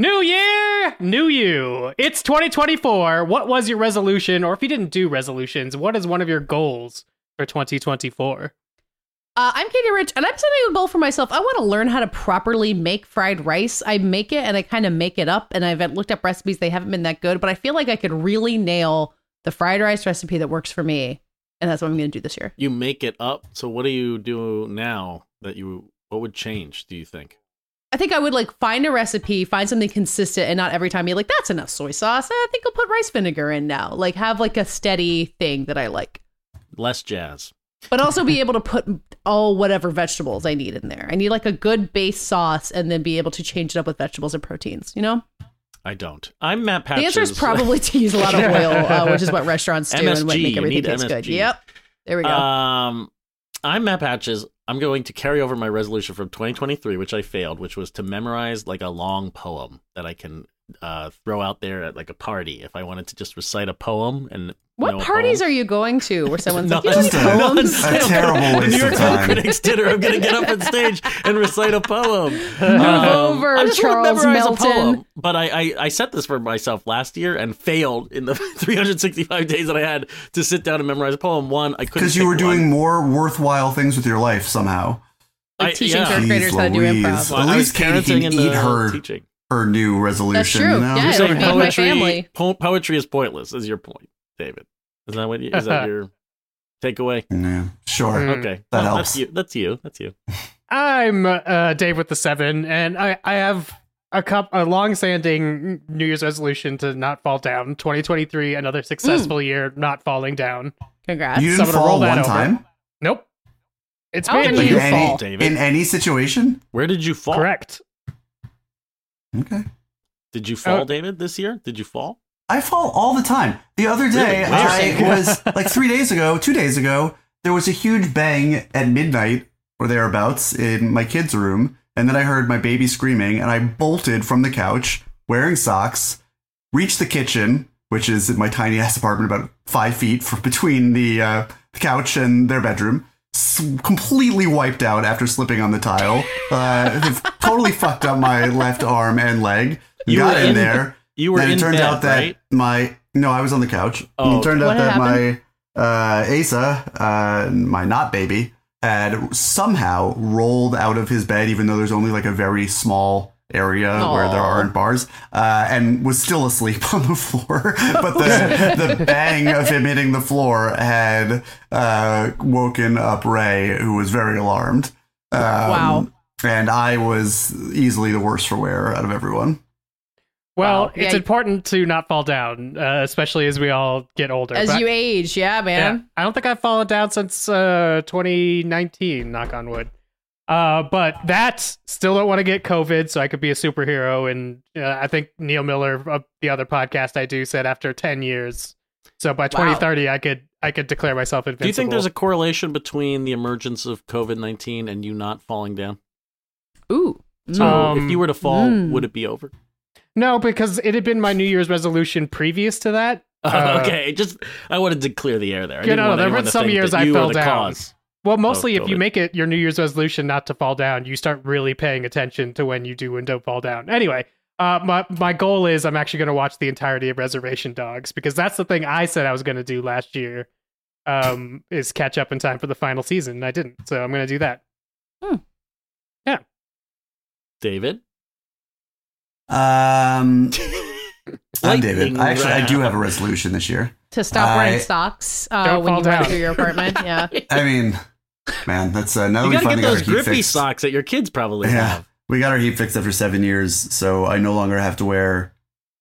New year, new you. It's 2024. What was your resolution? Or if you didn't do resolutions, what is one of your goals for 2024? Uh, I'm Katey Rich, and I'm setting a goal for myself. I want to learn how to properly make fried rice. I make it and I kind of make it up, and I've looked up recipes. They haven't been that good, but I feel like I could really nail the fried rice recipe that works for me, and that's what I'm going to do this year. You make it up. So what do you do now that you? What would change? Do you think? I think I would like find a recipe, find something consistent, and not every time be like, "That's enough soy sauce." I think I'll put rice vinegar in now. Like have like a steady thing that I like. Less jazz. but also be able to put all whatever vegetables I need in there. I need like a good base sauce and then be able to change it up with vegetables and proteins, you know? I don't. I'm Matt Patches. The answer is probably to use a lot of oil, uh, which is what restaurants do and MSG, what make everything taste good. Yep. There we go. Um, I'm Matt Patches. I'm going to carry over my resolution from 2023, which I failed, which was to memorize like a long poem that I can uh, throw out there at like a party if I wanted to just recite a poem and. What know a parties poem. are you going to where someone's like, you have any Just a- poems? a terrible The waste New York of Film time. Critics dinner. I'm going to get up on stage and recite a poem. Move um, over, I just wanna Charles memorize a poem. But I, I, I set this for myself last year and failed in the 365 days that I had to sit down and memorize a poem. One, I couldn't Because you were doing one. more worthwhile things with your life somehow. Like I- teaching yeah. third graders how to do improv. Well, At I was least Katey can parenting and eat her- teaching. Her new resolution, That's true. you know? Yeah, You're saying my poetry, family. po- poetry is pointless. Is your point, David? Is that what you, is that your takeaway? Yeah, sure. Mm. Okay, That Well, helps. That's you. That's you. That's you. I'm uh, Dave with the seven, and I, I have a cup a long-standing New Year's resolution to not fall down. 2023, another successful year, not falling down. Congrats. You So didn't I'm gonna roll fall one over. time? Nope. It's I don't been think in you any, fall. David. in any situation? Where did you fall? correct. Okay. Did you fall, Oh. David? This year? Did you fall? I fall all the time. The other day, Really? I was like three days ago, two days ago, there was a huge bang at midnight or thereabouts in my kid's room. And then I heard my baby screaming, and I bolted from the couch wearing socks, reached the kitchen, which is in my tiny ass apartment, about five feet from between the uh, couch and their bedroom. S- completely wiped out after slipping on the tile. Uh, totally fucked up my left arm and leg. You Got in in- there. You were Then in it turned bed, out that right? my no, I was on the couch. Oh, it turned out that happened? my uh, Asa, uh, my not baby, had somehow rolled out of his bed, even though there's only like a very small area where there aren't bars, uh, and was still asleep on the floor. but the the bang of him hitting the floor had uh, woken up Ray, who was very alarmed. Um, Wow. And I was easily the worst for wear out of everyone. Well, Wow. it's Yeah. important to not fall down, uh, especially as we all get older. As But- you age, yeah, yeah, man. I don't think I've fallen down since uh, 2019. Knock on wood. Uh, but that still don't want to get COVID, so I could be a superhero. And uh, I think Neil Miller of the other podcast I do said after 10 years. So by 2030, I could I could declare myself invincible. Do you think there's a correlation between the emergence of COVID 19 and you not falling down? Ooh. So Um, if you were to fall, mm. would it be over? No? Because it had been my New Year's resolution previous to that. Uh, okay, just I wanted to clear the air there. I You know, there been some years I fell down. cause. Well, mostly if you make it your New Year's resolution not to fall down, you start really paying attention to when you do and don't fall down. Anyway, uh, my my goal is I'm actually going to watch the entirety of Reservation Dogs because that's the thing I said I was going to do last year. Um, is catch up in time for the final season. and I didn't, so I'm going to do that. Hmm. Yeah. David? Um, I'm David. I actually I do have a resolution this year. To stop I- wearing socks uh, Don't when fall you run down. through your apartment. Yeah. I mean, man, that's uh, now that You we gotta finally get got those our heat grippy fixed. socks that your kids probably Yeah. have. We got our heat fixed after seven years, so I no longer have to wear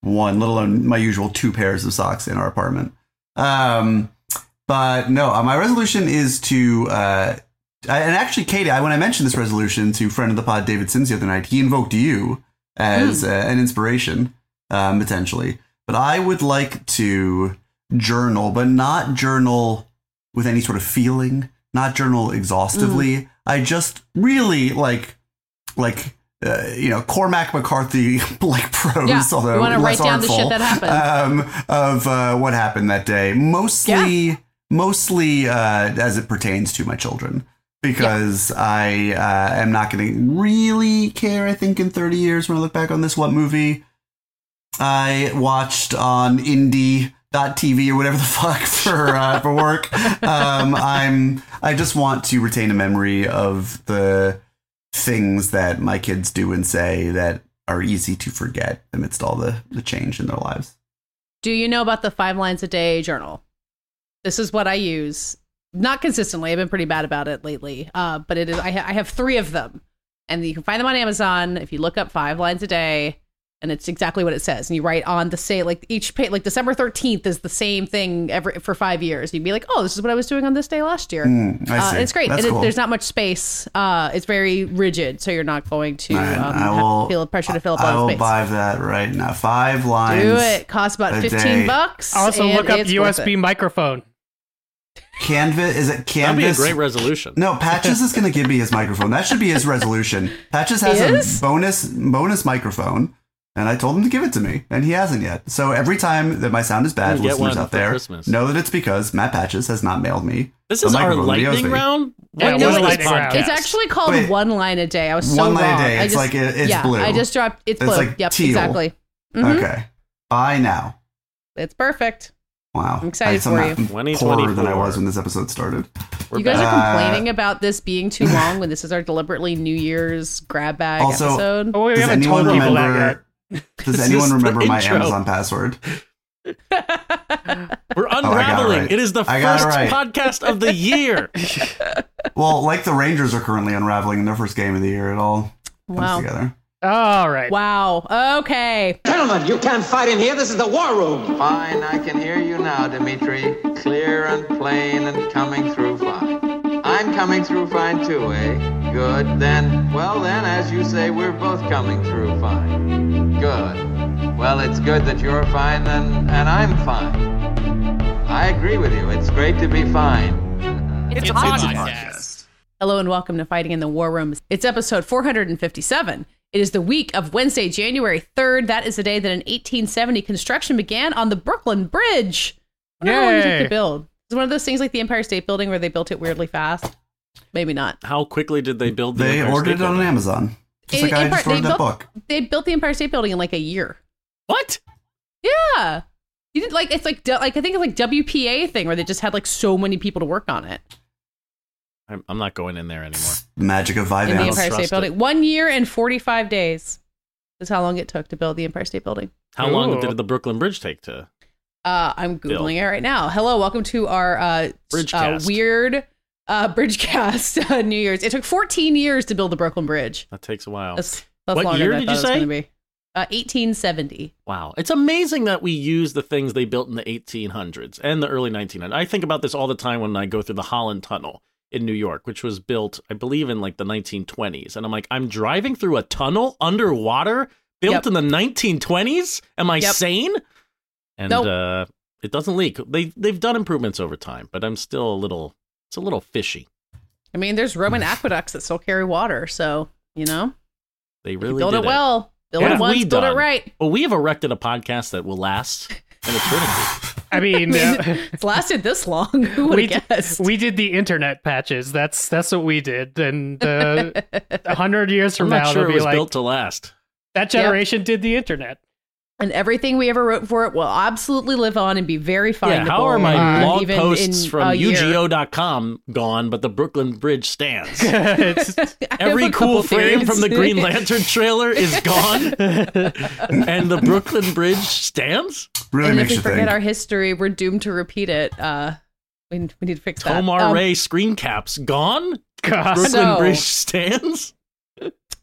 one, let alone my usual two pairs of socks in our apartment. Um, but no, uh, my resolution is to. Uh, I, and actually, Katey, I, when I mentioned this resolution to friend of the pod David Sims the other night, he invoked you as uh, an inspiration, um, potentially. But I would like to journal, but not journal with any sort of feeling, not journal exhaustively. I just really like, like, uh, you know, Cormac McCarthy like prose, Yeah, although you wanna less write down the shit that happened. um, of uh, what happened that day. Mostly, mostly uh, as it pertains to my children, because I uh, am not going to really care. I think in thirty years when I look back on this, what movie I watched on indie.tv or whatever the fuck for uh, for work. Um, I'm I just want to retain a memory of the things that my kids do and say that are easy to forget amidst all the, the change in their lives. Do you know about the five lines a day journal? This is what I use. Not consistently. I've been pretty bad about it lately. Uh, but it is. I, ha- I have three of them, and you can find them on Amazon if you look up five lines a day, and it's exactly what it says. And you write on the say like each page, like December thirteenth is the same thing every for five years. You'd be like, oh, this is what I was doing on this day last year. Mm, I Uh, it's great. That's and it- cool. there's not much space. Uh, it's very rigid, so you're not going to All right, um, I have will feel pressure to fill up I all will the space. buy that right now. Five lines. Do it. Costs about fifteen day. bucks. Also, look up USB microphone. Canvas is it Canvas? That'd be a great resolution. No, Patches is going to give me his microphone. That should be his resolution. Patches has a bonus bonus microphone, and I told him to give it to me, and he hasn't yet. So every time that my sound is bad, You get listeners out there Christmas. know that it's because Matt Patches has not mailed me. This is our microphone that he owes lightning me. round. Yeah, What no, is it's- it's- actually called Wait. one line a day. I was so One line a wrong. day. I It's just, like it- it's yeah, blue. I just dropped. It's It's blue. like yep, teal. exactly. Mhm. Okay, Bye now. It's perfect. Wow, I'm excited I somehow for you. am poorer than I was when this episode started. We're you guys back. are Uh, complaining about this being too long when this is our deliberately New Year's grab bag Also- episode. Oh, we Does haven't anyone told people that remember? yet. Does anyone remember my intro. Amazon password? We're Oh, it unraveling. right. It is the I got it first right. podcast of the year. Well, like the Rangers are currently unraveling in their first game of the year. It all comes Wow. together. All right. Wow. Okay. Gentlemen, you can't fight in here. This is the war room. Fine, I can hear you now, Dimitri. Clear and plain and coming through fine. I'm coming through fine too, eh? Good. Then, well then, as you say, we're both coming through fine. Good. Well, it's good that you're fine and, and I'm fine. I agree with you. It's great to be fine. It's, a podcast. Hello and welcome to Fighting in the War Room. It's episode 457. It is the week of Wednesday, January 3rd. That is the day that in 1870 construction began on the Brooklyn Bridge. I wonder how long did it took Yay. to build. Is it one of those things like the Empire State Building where they built it weirdly fast? Maybe not. How quickly did they build the They Empire ordered State it on Building? Amazon. Just like In- I Empire- just ordered they that built- book. They built the Empire State Building in like a year. What? Yeah. You did like it's like like I think it's like WPA thing where they just had like so many people to work on it I'm, I'm not going in there anymore. Magic of in the Empire State Building. it. One year and 45 days is how long it took to build the Empire State Building. How long did the Brooklyn Bridge take to? Uh, I'm Bill. googling it right now. Hello, welcome to our uh, uh Bridgecast. weird uh Bridgecast uh, New Year's. It took 14 years to build the Brooklyn Bridge. That takes a while. That's, that's What longer year than I did thought you it was say? gonna be. Uh, 1870. Wow. It's amazing that we use the things they built in the 1800s and the early 1900s. I think about this all the time when I go through the Holland Tunnel in New York, which was built, I believe, in like the 1920s. And I'm like, I'm driving through a tunnel underwater built Yep. in the 1920s? Am I Yep. sane? And Nope. uh, it doesn't leak. They, they've done improvements over time, but I'm still a little, it's a little fishy. I mean, there's Roman aqueducts that still carry water, so you know, They really build did it well. Build What it once, build it right. Well, we have erected a podcast that will last an eternity. I mean, uh, It's lasted this long. Who would we, have guessed? we did the internet patches. That's that's what we did. And uh, a hundred years I'm from not now, sure it'll it be was like built to last. that generation did the internet. And everything we ever wrote for it will absolutely live on and be very findable. Yeah, how are my uh, blog posts from a year. UGO.com gone, but the Brooklyn Bridge stands? It's- Every cool frame theories. from the Green Lantern trailer is gone, and the Brooklyn Bridge stands. Really and if we you forget think. our history, we're doomed to repeat it. Uh, we, we need to fix that. Tomar Um, Ray screen caps gone. God. Brooklyn So- Bridge stands.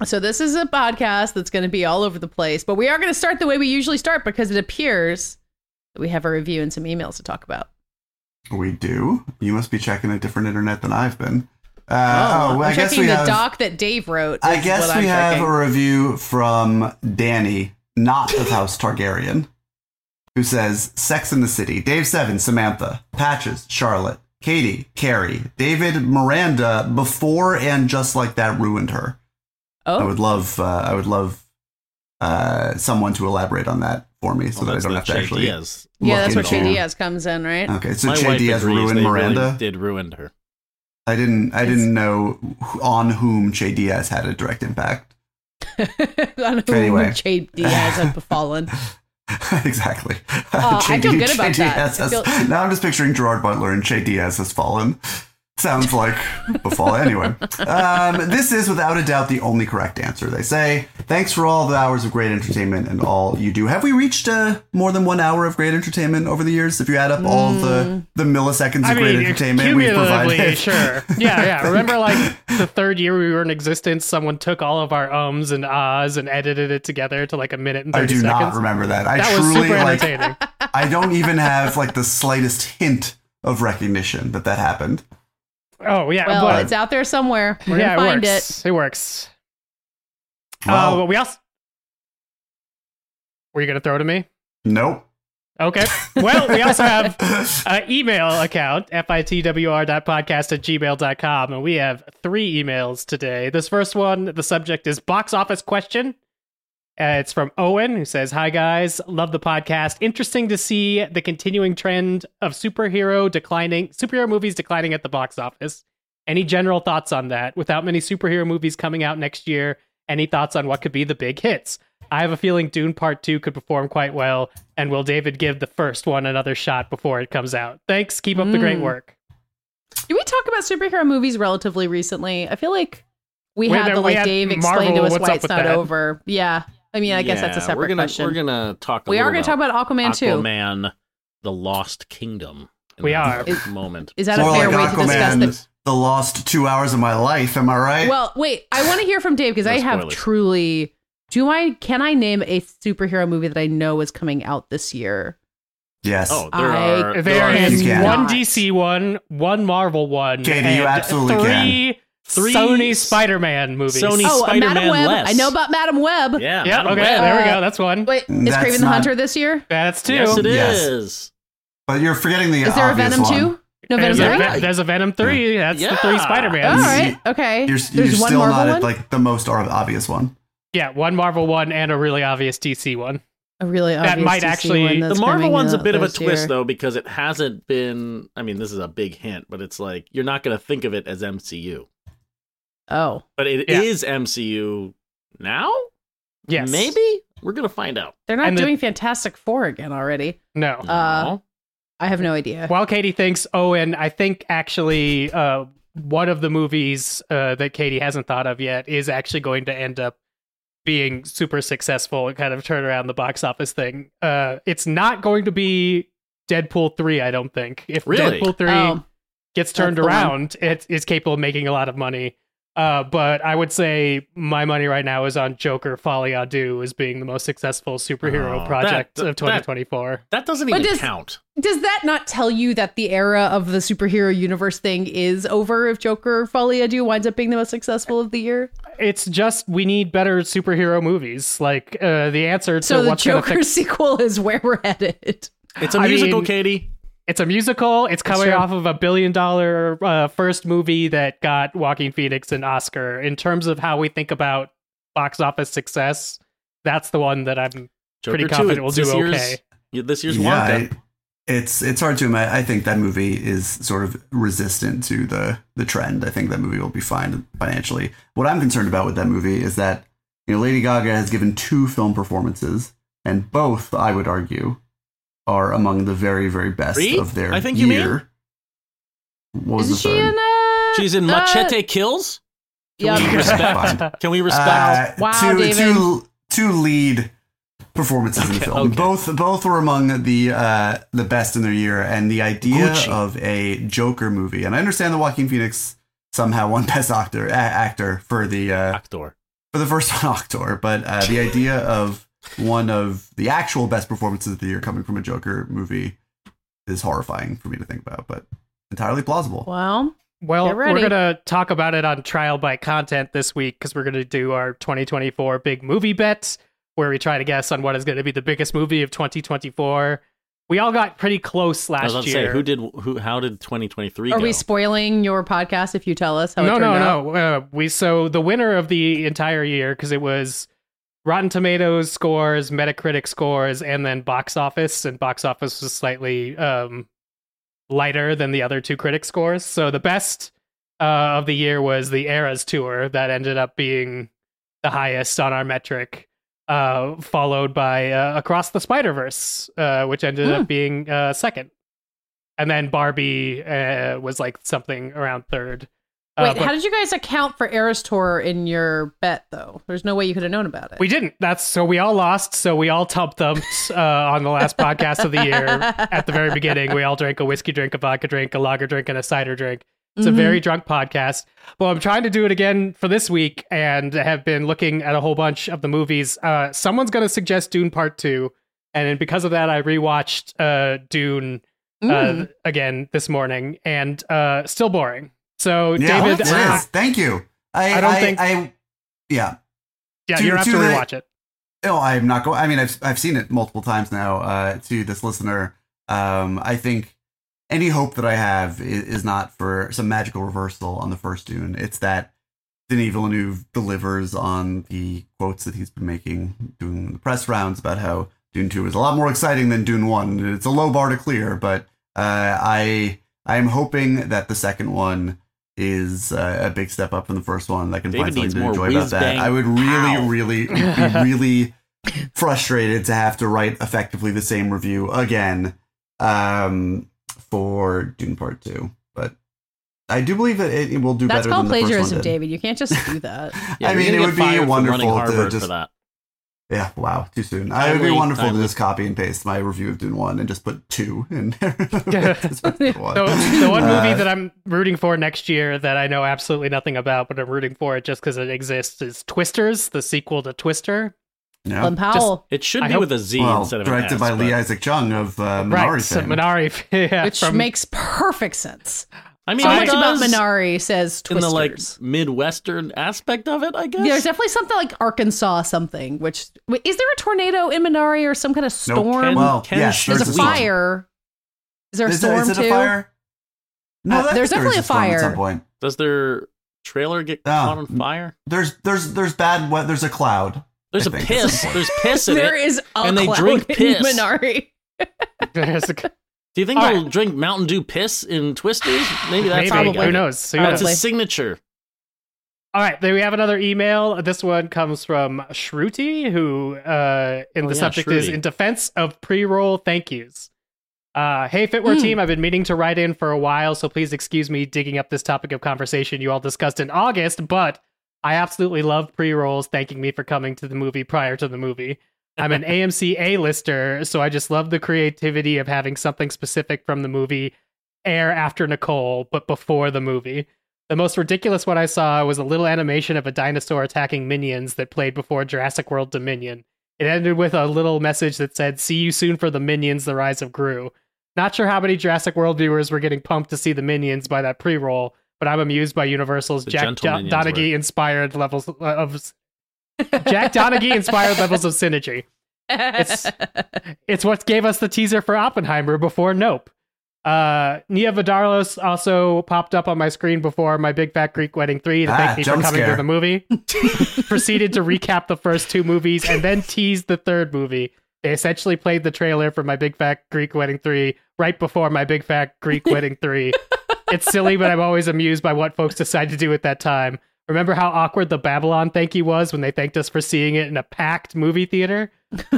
So this is a podcast that's going to be all over the place, but we are going to start the way we usually start because it appears that we have a review and some emails to talk about. We do. You must be checking a different internet than I've been. Uh, Oh, oh, I'm I guess checking we the have. doc that Dave wrote. I guess we I'm have checking. a review from Danny, not of House Targaryen, who says Sex in the City. Dave Seven, Samantha, Patches, Charlotte, Katey, Carrie, David, Miranda, before and just like that ruined her. I Oh, would love, uh, I would love uh, someone to elaborate on that for me, so Well, that I that's don't the have to Che actually. Diaz. yeah, look that's where Che Diaz comes in, right? Okay, so My Che Diaz ruined Miranda. Really did ruined her. I didn't, I It's- didn't know on whom Che Diaz had a direct impact. On whom Anyway. Che Diaz had befallen. exactly. Oh, I feel good about that. Diaz I has- feel- now I'm just picturing Gerard Butler and Che Diaz has fallen. Sounds like a fall. Anyway, um, this is without a doubt the only correct answer. They say, thanks for all the hours of great entertainment and all you do. Have we reached uh, more than one hour of great entertainment over the years? If you add up all the, the milliseconds I of great entertainment we've provided. sure. Yeah, yeah. Remember, like the third year we were in existence, someone took all of our ums and ahs and edited it together to like a minute and I do seconds. not remember that. I that was truly super like. I don't even have like the slightest hint of recognition that that happened. Oh yeah, Well, but it's out there somewhere. We're yeah, gonna find it it. works. It, works. Wow. Uh, but we also. Were you gonna throw to me? Nope. Okay. Well, we also have an email account, fitwr.podcast at gmail.com, and we have three emails today. This first one, the subject is box office question. Uh, it's from Owen, who says, Hi, guys. Love the podcast. Interesting to see the continuing trend of superhero declining, superhero movies declining at the box office. Any general thoughts on that? Without many superhero movies coming out next year, any thoughts on what could be the big hits? I have a feeling Dune Part 2 could perform quite well, and will David give the first one another shot before it comes out? Thanks. Keep up the great Mm. work. Did we talk about superhero movies relatively recently? I feel like we had- the we like had Dave explain Marvel, to us why it's not that? over. Yeah. I mean, I guess that's a separate we're gonna, question. We're gonna talk. A we are going going to talk about Aquaman too. Aquaman, the Lost Kingdom. We that are. moment. Is that More a fair like way to discuss Aquaman, the the lost two hours of my life. Am I right? Well, wait. I want to hear from Dave because No I have spoilers. truly. Do I? Can I name a superhero movie that I know is coming out this year? yes. Oh, there I- are. There are is one DC one, one Marvel one, Katey, you absolutely three, Three Sony Spider Man movies. Sony oh, Spider-Man Madame Web. less. I know about Madame Web. Yeah. Yeah, Madam okay, Web. there we go. That's one. Wait, is That's Craven the not- Hunter this year? That's two. Yes, it Yes. is. but you're forgetting the Is there a Venom one. two? No Venom There's a, three. Ve- there's a Venom 3. That's the three Spider All Mans. right. Okay. You're, There's you're one still Marvel not at like the most obvious one. Yeah, one Marvel one and a really obvious DC one. a really that might DC actually- one The Marvel one's a bit of a twist year. though because it hasn't been. I mean, this is a big hint, but it's like you're not going to think of it as MCU, Oh, but it Yeah. is MCU now. Yes. maybe we're going to find out. they're not And the- doing Fantastic Four again already. No. Uh, No. I have no idea. While Katey thinks oh, and I think actually uh, one of the movies uh, that Katey hasn't thought of yet is actually going to end up being super successful and kind of turn around the box office thing. Uh, it's not going to be Deadpool 3, I don't think. If Really? Deadpool 3 Oh, gets turned That's the one. around, it is capable of making a lot of money. Uh, but I would say my money right now is on Joker Folie à Deux as being the most successful superhero Oh, project that- of 2024. that doesn't even does- count. does that not tell you that the era of the superhero universe thing is over if Joker Folie à Deux winds up being the most successful of the year? it's just we need better superhero movies. Like uh, the answer to So the what's going Joker fix. sequel is where we're headed. It's a I musical, mean- Katey. It's a musical. It's coming off of a billion dollar uh, first movie that got Joaquin Phoenix an Oscar. In terms of how we think about box office success, that's the one that I'm Joker pretty confident will do this year's- okay. yeah, This year's yeah, Wonka. I- it's it's hard to imagine. I think that movie is sort of resistant to the the trend. I think that movie will be fine financially. What I'm concerned about with that movie is that you know Lady Gaga has given two film performances, and both, I would argue, are among the very very best Three? of their I think you mean? year. What was Isn't the she third? in uh, She's in uh, Machete Kills. Yeah, Can we respect? Can we respect? Uh, Wow, two, David. two, two lead performances in the film. okay. Both both were among the uh, the best in their year, and the idea Gucci. of a Joker movie. And I understand the Joaquin Phoenix somehow won Best Actor a- actor for the uh, Actor. for the first one, Octor, but uh, the idea of one of the actual best performances of the year coming from a Joker movie is horrifying for me to think about, but entirely plausible. Well, Well, Get we're going to talk about it on Trial by Content this week because we're going to do our 2024 big movie bets where we try to guess on what is going to be the biggest movie of 2024. We all got pretty close I was last about to year. say, who did who? How did 2023 are go? we spoiling your podcast if you tell us how it no, turned no, out? no. Uh, we so the winner of the entire year because it was Rotten Tomatoes scores, Metacritic scores, and then box office, and box office was slightly um, lighter than the other two critic scores. So the best uh, of the year was the Eras tour that ended up being the highest on our metric. uh, followed by uh, Across the Spider Verse, uh, which ended Hmm. up being uh, second, and then Barbie uh, was like something around third. Uh, Wait, but how did you guys account for Eras Tour in your bet, though? There's no way you could have known about it. we didn't. That's so we all lost. So we all tub thumped uh, on the last podcast of the year. At the very beginning, we all drank a whiskey drink, a vodka drink, a lager drink, and a cider drink. It's Mhm. a very drunk podcast. Well, I'm trying to do it again for this week and have been looking at a whole bunch of the movies. Uh, someone's going to suggest Dune Part 2. And then because of that, I rewatched uh, Dune uh, Mm. again this morning and uh, still boring. So, Yeah, David, it I- Thank you. I, I don't I- think- I, yeah. yeah, To- you don't have to to the- rewatch it. No, I'm not going. I mean, I've I've seen it multiple times now. Uh, to this listener, um, I think any hope that I have is, is not for some magical reversal on the first Dune. It's that Denis Villeneuve delivers on the quotes that he's been making, doing the press rounds about how Dune Two is a lot more exciting than Dune One. It's a low bar to clear, but uh, I I am hoping that the second one is uh, a big step up from the first one. I can David find something to enjoy about that. bang I would really, pow. really be really frustrated to have to write effectively the same review again um, for Dune Part Two. But I do believe that it, it will do That's better called than the first plagiarism, one did. David. You can't just do that. Yeah, I mean, it would be fired wonderful running to Harvard just- for that. Yeah, wow, too soon. I, it would be wonderful timely. to just copy and paste my review of Dune One and just put two in there. Just one. So the one movie Uh, that I'm rooting for next year that I know absolutely nothing about, but I'm rooting for it just because it exists is Twisters, the sequel to Twister. yeah. Glen Powell, It should I be hope- with a Z well, instead of an directed S, by Lee Isaac Chung of uh, Minari right, so. Minari, yeah, which from- makes perfect sense. I mean, So it much about does Minari says twisters. in the like midwestern aspect of it, I guess. There's definitely something like Arkansas something. Which wait, is there a tornado in Minari or some kind of Nope. storm? Ken- Well, Ken yes, there's a there's a storm. fire. Is there a Is, storm it, is it too? a fire? No, Uh, that- there's there is definitely a storm At fire. some point. Does their trailer get Oh. caught on fire? There's there's there's bad weather. There's a cloud. There's I a think piss. that's the point. There's piss in There it. is a and they cloud drink in piss. Minari. there's a- Do you think All they'll right. drink Mountain Dew piss in Twisters? Maybe that's maybe, Probably. who knows? Who That's knows? A signature. All right, then we have another email. This one comes from Shruti, who uh, in Oh, the yeah, subject is in defense of pre-roll thank yous. Uh, hey, Fitware Hmm. team, I've been meaning to write in for a while, so please excuse me digging up this topic of conversation you all discussed in August, but I absolutely love pre-rolls thanking me for coming to the movie prior to the movie. I'm an AMC A-lister, so I just love the creativity of having something specific from the movie air after Nicole, but before the movie. The most ridiculous one I saw was a little animation of a dinosaur attacking minions that played before Jurassic World Dominion. It ended with a little message that said, See you soon for the Minions, The Rise of Gru. Not sure how many Jurassic World viewers were getting pumped to see the Minions by that pre roll, but I'm amused by Universal's The Jack Do- Donaghy inspired levels uh, of. Jack Donaghy inspired levels of synergy. It's- It's what gave us the teaser for Oppenheimer before Nope. Uh, Nia Vardalos also popped up on my screen before my Big Fat Greek Wedding 3 to Ah, thank me for jump coming to the movie. Proceeded to recap the first two movies and then teased the third movie. They essentially played the trailer for my Big Fat Greek Wedding 3 right before my Big Fat Greek Wedding 3. It's silly, but I'm always amused by what folks decide to do at that time. Remember how awkward the Babylon thank you was when they thanked us for seeing it in a packed movie theater?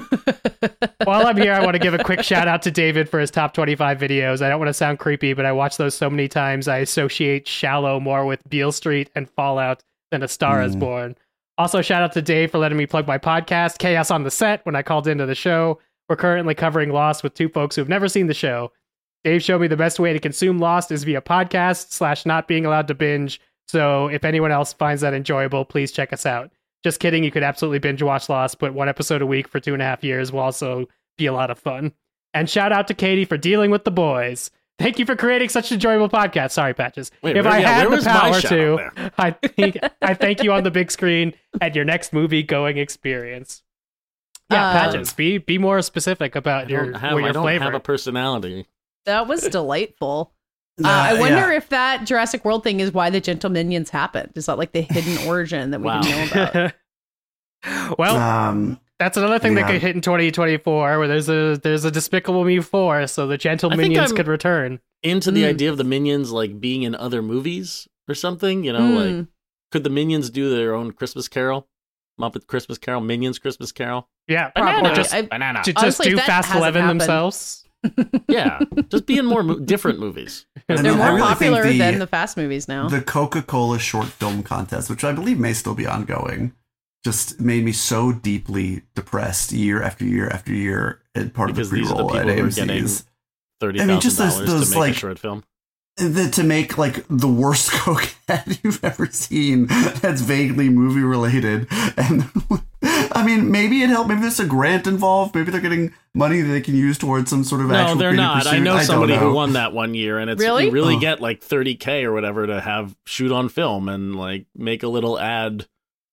While I'm here, I want to give a quick shout out to David for his top 25 videos. I don't want to sound creepy, but I watch those so many times I associate Shallow more with Beale Street and Fallout than A Star is Mm. Born. Also, shout out to Dave for letting me plug my podcast, Chaos on the Set, when I called into the show. We're currently covering Lost with two folks who've never seen the show. Dave showed me the best way to consume Lost is via podcast slash not being allowed to binge. So if anyone else finds that enjoyable, please check us out. Just kidding, you could absolutely binge watch Lost, but one episode a week for two and a half years will also be a lot of fun. And shout out to Katey for dealing with the boys. Thank you for creating such an enjoyable podcast. Sorry, Patches. Wait, if where- I yeah, had where the power to. I think I thank you on the big screen at your next movie going experience. Yeah, Uh, Patches, be be more specific about your have, what your I don't flavor. have a personality. that was delightful. Uh, Uh, I wonder yeah. if that Jurassic World thing is why the Gentle Minions happened. Is that like the hidden origin that we Wow. didn't know about? well, Um, that's another thing that could hit in 2024, where there's a there's a Despicable Me four, so the gentle I minions could return. Into the Mm. idea of the minions like being in other movies or something, you know, like Mm. could the minions do their own Christmas Carol? Muppet Christmas Carol, Minions Christmas Carol. Yeah, Probably. Or just, I- Banana. to just Honestly, do Fast Eleven happened. themselves. Yeah, just be in more mo- different movies. I They're mean, more really popular the- than the fast movies now. The Coca Cola short film contest, which I believe may still be ongoing, just made me so deeply depressed year after year after year. And part Because of the these pre-roll at people who are getting AMC's. Thirty I mean, just those- those, to make like- a short film. The, to make like the worst coke ad you've ever seen that's vaguely movie related and i mean maybe it helped maybe there's a grant involved maybe they're getting money that they can use towards some sort of No, actual they're creative not. I know don't somebody know. who won that one year, and it's Really? you really Oh. get like thirty k or whatever to have shoot on film and like make a little ad.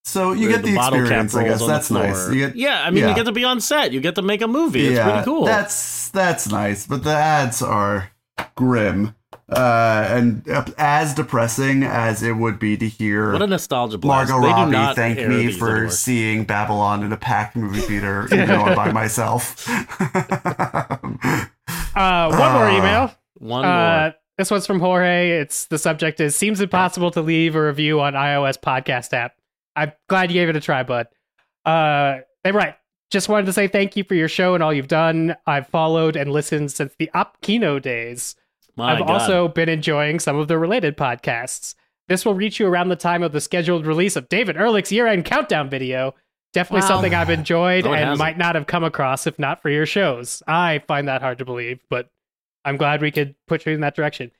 so you get the, experience i guess that's nice you get yeah, I mean, yeah. you get to be on set. You get to make a movie. It's pretty cool. that's that's nice but the ads are grim uh and uh, as depressing as it would be to hear what a nostalgia blast. Margot They do Robbie not thanked me for anymore. seeing Babylon in a packed movie theater, even though I'm by myself. Uh, one more Ah. email. One Uh, more. this one's from Jorge. It's the subject is seems impossible to leave a review on iOS podcast app. I'm glad you gave it a try, bud. Uh, they write. Just wanted to say thank you for your show and all you've done. I've followed and listened since the Opkino days. My I've God. also been enjoying some of the related podcasts. This will reach you around the time of the scheduled release of David Ehrlich's year-end countdown video. Definitely Wow. something I've enjoyed No, and hasn't. might not have come across if not for your shows. I find that hard to believe, but I'm glad we could push you in that direction.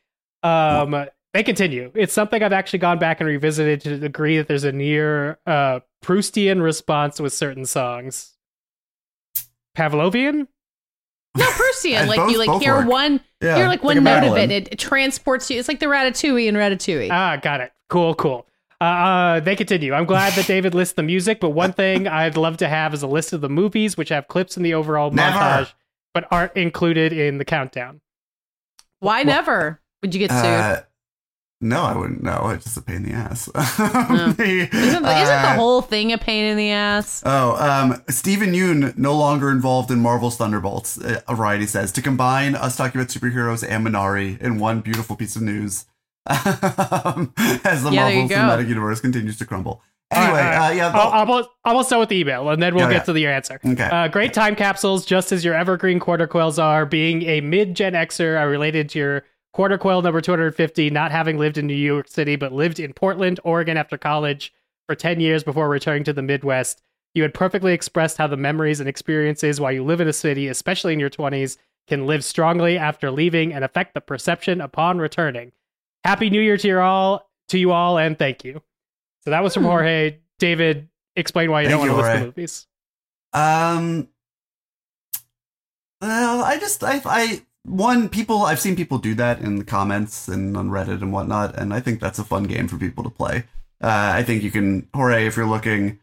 Um, they continue. It's something I've actually gone back and revisited to the degree that there's a near uh, Proustian response with certain songs. Pavlovian? No, Prussian. And like both- you like hear work. one, Yeah, hear like like one a note of mandolin. it. It transports you. It's like the Ratatouille and Ratatouille. Ah, got it. Cool, cool. Uh, uh, they continue. I'm glad that David lists the music, but one thing I'd love to have is a list of the movies which have clips in the overall Never. montage, but aren't included in the countdown. Why never? Would you get sued? Uh, no, I wouldn't. No, it's just a pain in the ass. isn't, the, isn't the Uh, whole thing a pain in the ass? Oh, um, Steven Yeun, no longer involved in Marvel's Thunderbolts. Uh, Variety says to combine us talking about superheroes and Minari in one beautiful piece of news, um, as the Yeah, Marvel cinematic universe continues to crumble. Anyway, All right, all uh, right. yeah, I'll, I'll, I'll start with the email, and then we'll Yeah, get yeah. to the, your answer. okay. Uh, great time capsules, just as your evergreen quarter coils are. Being a mid Gen Xer, I related to your quarter coil number 250, not having lived in New York City, but lived in Portland, Oregon after college for 10 years before returning to the Midwest. You had perfectly expressed how the memories and experiences while you live in a city, especially in your 20s, can live strongly after leaving and affect the perception upon returning. Happy New Year to you all, to you all, and thank you. So that was from Hmm. Jorge. David, explain why you Thank don't you, want to list Jorge. the movies. Um. Well, I just I I one people I've seen people do that in the comments and on Reddit and whatnot, and I think that's a fun game for people to play. Uh, I think you can, hooray, if you're looking.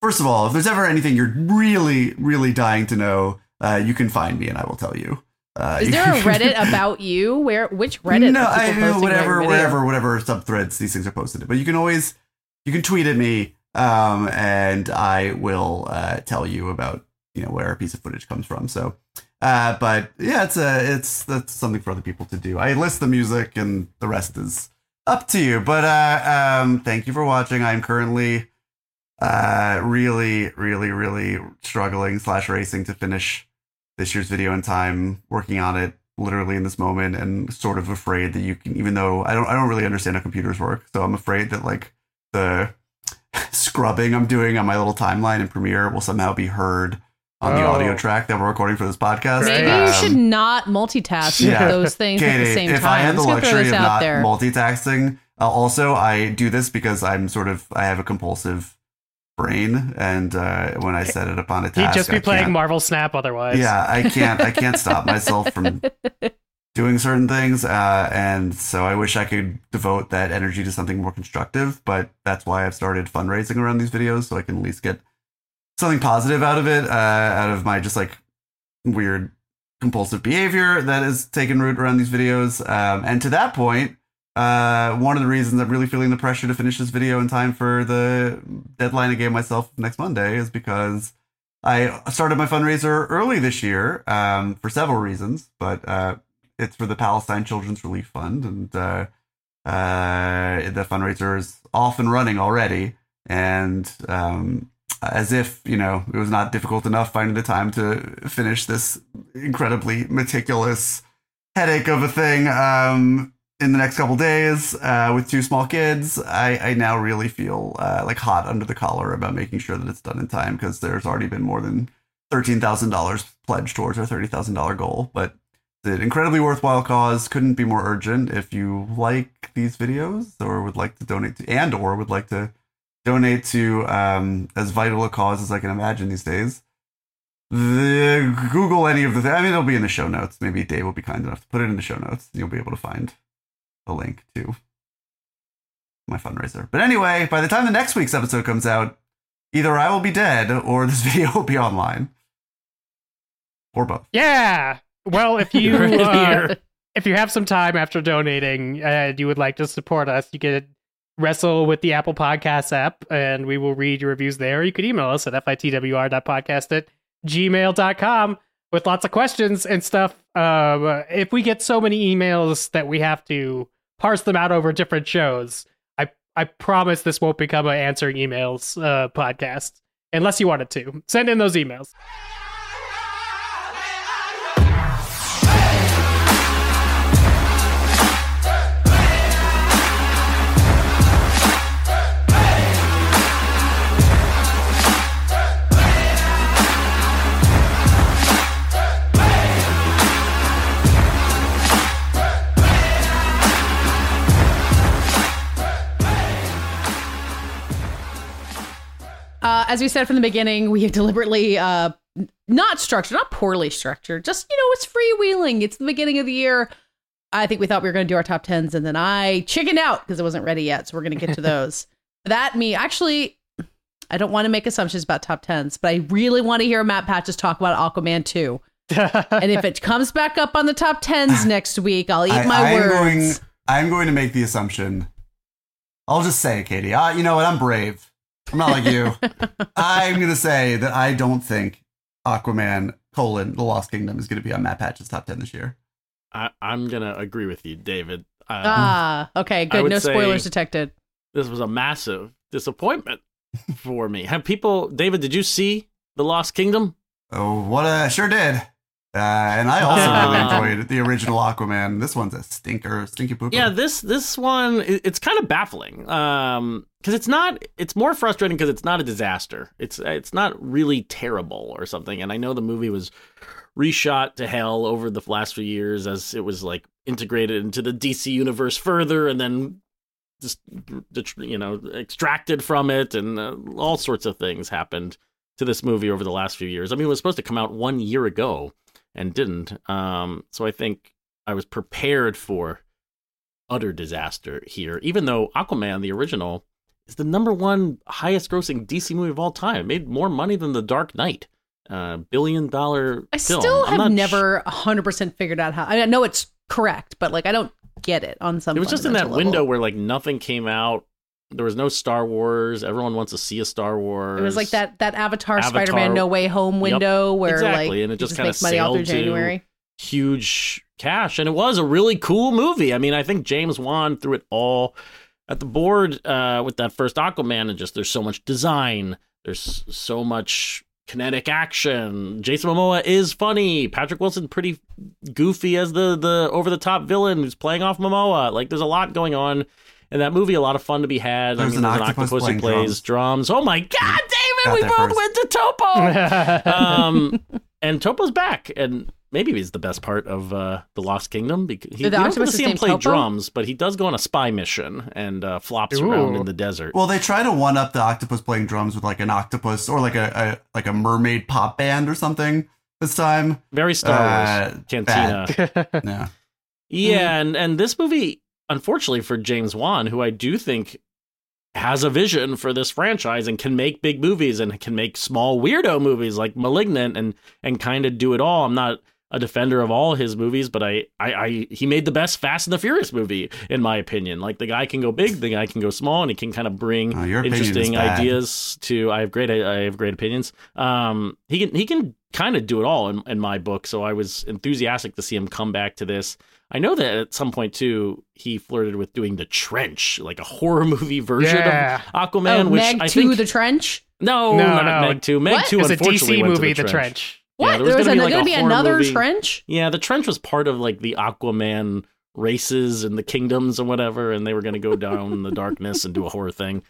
First of all, if there's ever anything you're really, really dying to know, uh, you can find me and I will tell you. Uh, Is there a Reddit about you? Where which Reddit? no, I know whatever, whatever, whatever subthreads these things are posted. in. But you can always, you can tweet at me, um, and I will uh, tell you about you know where a piece of footage comes from. So, uh, but yeah, it's a, it's that's something for other people to do. I list the music, and the rest is up to you. But uh, um, thank you for watching. I'm currently uh really really really struggling slash racing to finish this year's video in time working on it literally in this moment and sort of afraid that you can even though i don't i don't really understand how computers work so i'm afraid that like the scrubbing i'm doing on my little timeline in premiere will somehow be heard on the Oh. audio track that we're recording for this podcast Maybe Um, you should not multitask yeah. those things at the Katey, same if time. I had the just gonna throw luxury of not there. multitasking, uh, also I do this because I'm sort of I have a compulsive brain, and uh, when I set it upon a task, He'd just be I playing Marvel Snap otherwise. Yeah, I can't. I can't stop myself from doing certain things, uh, and so I wish I could devote that energy to something more constructive. But that's why I've started fundraising around these videos, so I can at least get something positive out of it, uh, out of my just like weird compulsive behavior that has taken root around these videos. Um, and to that point, uh, one of the reasons I'm really feeling the pressure to finish this video in time for the deadline I gave myself next Monday is because I started my fundraiser early this year um, for several reasons, but uh, it's for the Palestine Children's Relief Fund, and uh, uh, the fundraiser is off and running already. And um, as if you know it was not difficult enough finding the time to finish this incredibly meticulous headache of a thing um, in the next couple days uh, with two small kids. I, I now really feel uh, like hot under the collar about making sure that it's done in time because there's already been more than thirteen thousand dollars pledged towards our thirty thousand dollar goal, but. It's an incredibly worthwhile cause. Couldn't be more urgent. If you like these videos or would like to donate to, and or would like to donate to um, as vital a cause as I can imagine these days. The, Google any of the. Th- I mean, it'll be in the show notes. Maybe Dave will be kind enough to put it in the show notes. And you'll be able to find a link to my fundraiser. But anyway, by the time the next week's episode comes out, either I will be dead or this video will be online, or both. Yeah. Well, if you Right uh, if you have some time after donating and you would like to support us, you could wrestle with the Apple Podcasts app and we will read your reviews there. You could email us at fitwr.podcast at gmail.com with lots of questions and stuff. Um, if we get so many emails that we have to parse them out over different shows, I, I promise this won't become an answering emails uh, podcast unless you want it to. Send in those emails. As we said from the beginning, we have deliberately uh, not structured, not poorly structured. Just you know, it's freewheeling. It's the beginning of the year. I think we thought we were going to do our top tens, and then I chickened out because it wasn't ready yet. So we're going to get to those. that me actually, I don't want to make assumptions about top tens, but I really want to hear Matt Patches talk about Aquaman two. and if it comes back up on the top tens next week, I'll eat I, my I'm words. going. I'm going to make the assumption. I'll just say, Katey. Uh, you know what? I'm brave. I'm not like you. I'm going to say that I don't think Aquaman colon The Lost Kingdom is going to be on Matt Patch's top ten this year. I, I'm gonna agree with you, David. Um, ah, okay, good. No spoilers detected. this was a massive disappointment for me. Have people, David? Did you see the Lost Kingdom? Oh, what a sure did. Uh, and I also really enjoyed the original Aquaman. This one's a stinker, stinky pooper. Yeah, this this one it's kind of baffling. Um, because it's not. It's more frustrating because it's not a disaster. It's it's not really terrible or something. And I know the movie was reshot to hell over the last few years as it was like integrated into the DC universe further, and then just you know extracted from it, and uh, all sorts of things happened to this movie over the last few years. I mean, it was supposed to come out one year ago and didn't. Um, so I think I was prepared for utter disaster here, even though Aquaman, the original, is the number one highest grossing DC movie of all time. It made more money than The Dark Knight, uh, billion dollar I film. still I'm have sh- never 100% figured out how. I, mean, I know it's correct, but like I don't get it on some. It was just in that fundamental window where like nothing came out. There was no Star Wars. Everyone wants to see a Star Wars. It was like that that Avatar, Avatar- Spider-Man No Way Home Yep, window where exactly, like and it just kinda makes money all through January. huge cash. And it was a really cool movie. I mean i think james wan threw it all at the board uh, with that first aquaman and just there's so much design. There's so much kinetic action. Jason momoa is funny. Patrick wilson pretty goofy as the the over the top villain who's playing off momoa. Like there's a lot going on in that movie a lot of fun to be had There's I mean, an there's octopus who plays drums. oh my god david Got we both first. went to topo um, and Topo's back, and maybe he's the best part of uh, the Lost Kingdom because he, The you don't get to see him play Topo? drums, but he does go on a spy mission and uh, flops around in the desert. Well, they try to one up the octopus playing drums with like an octopus or like a, a like a mermaid pop band or something this time. Very Star Wars Uh, Cantina. Yeah. Yeah, and and this movie, unfortunately for James Wan, who I do think has a vision for this franchise and can make big movies and can make small weirdo movies like Malignant and and kind of do it all. I'm not a defender of all his movies, but I, I, I he made the best Fast and the Furious movie in my opinion. Like the guy can go big, the guy can go small, and he can kind of bring Oh, your opinion is interesting ideas to. I have great I have great opinions. Um, he can he can kind of do it all in, in my book. So I was enthusiastic to see him come back to this. I know that at some point too, he flirted with doing the Trench, like a horror movie version Yeah. of Aquaman, oh, which Meg I to think the trench. No, No, not no. Meg Two. Meg What? Two, It was a DC went to movie, the The trench. Trench. What? Yeah, there was there was gonna be, going like, to be another movie. trench? Yeah, the trench was part of like the Aquaman races and the kingdoms and whatever, and they were going to go down in the darkness and do a horror thing.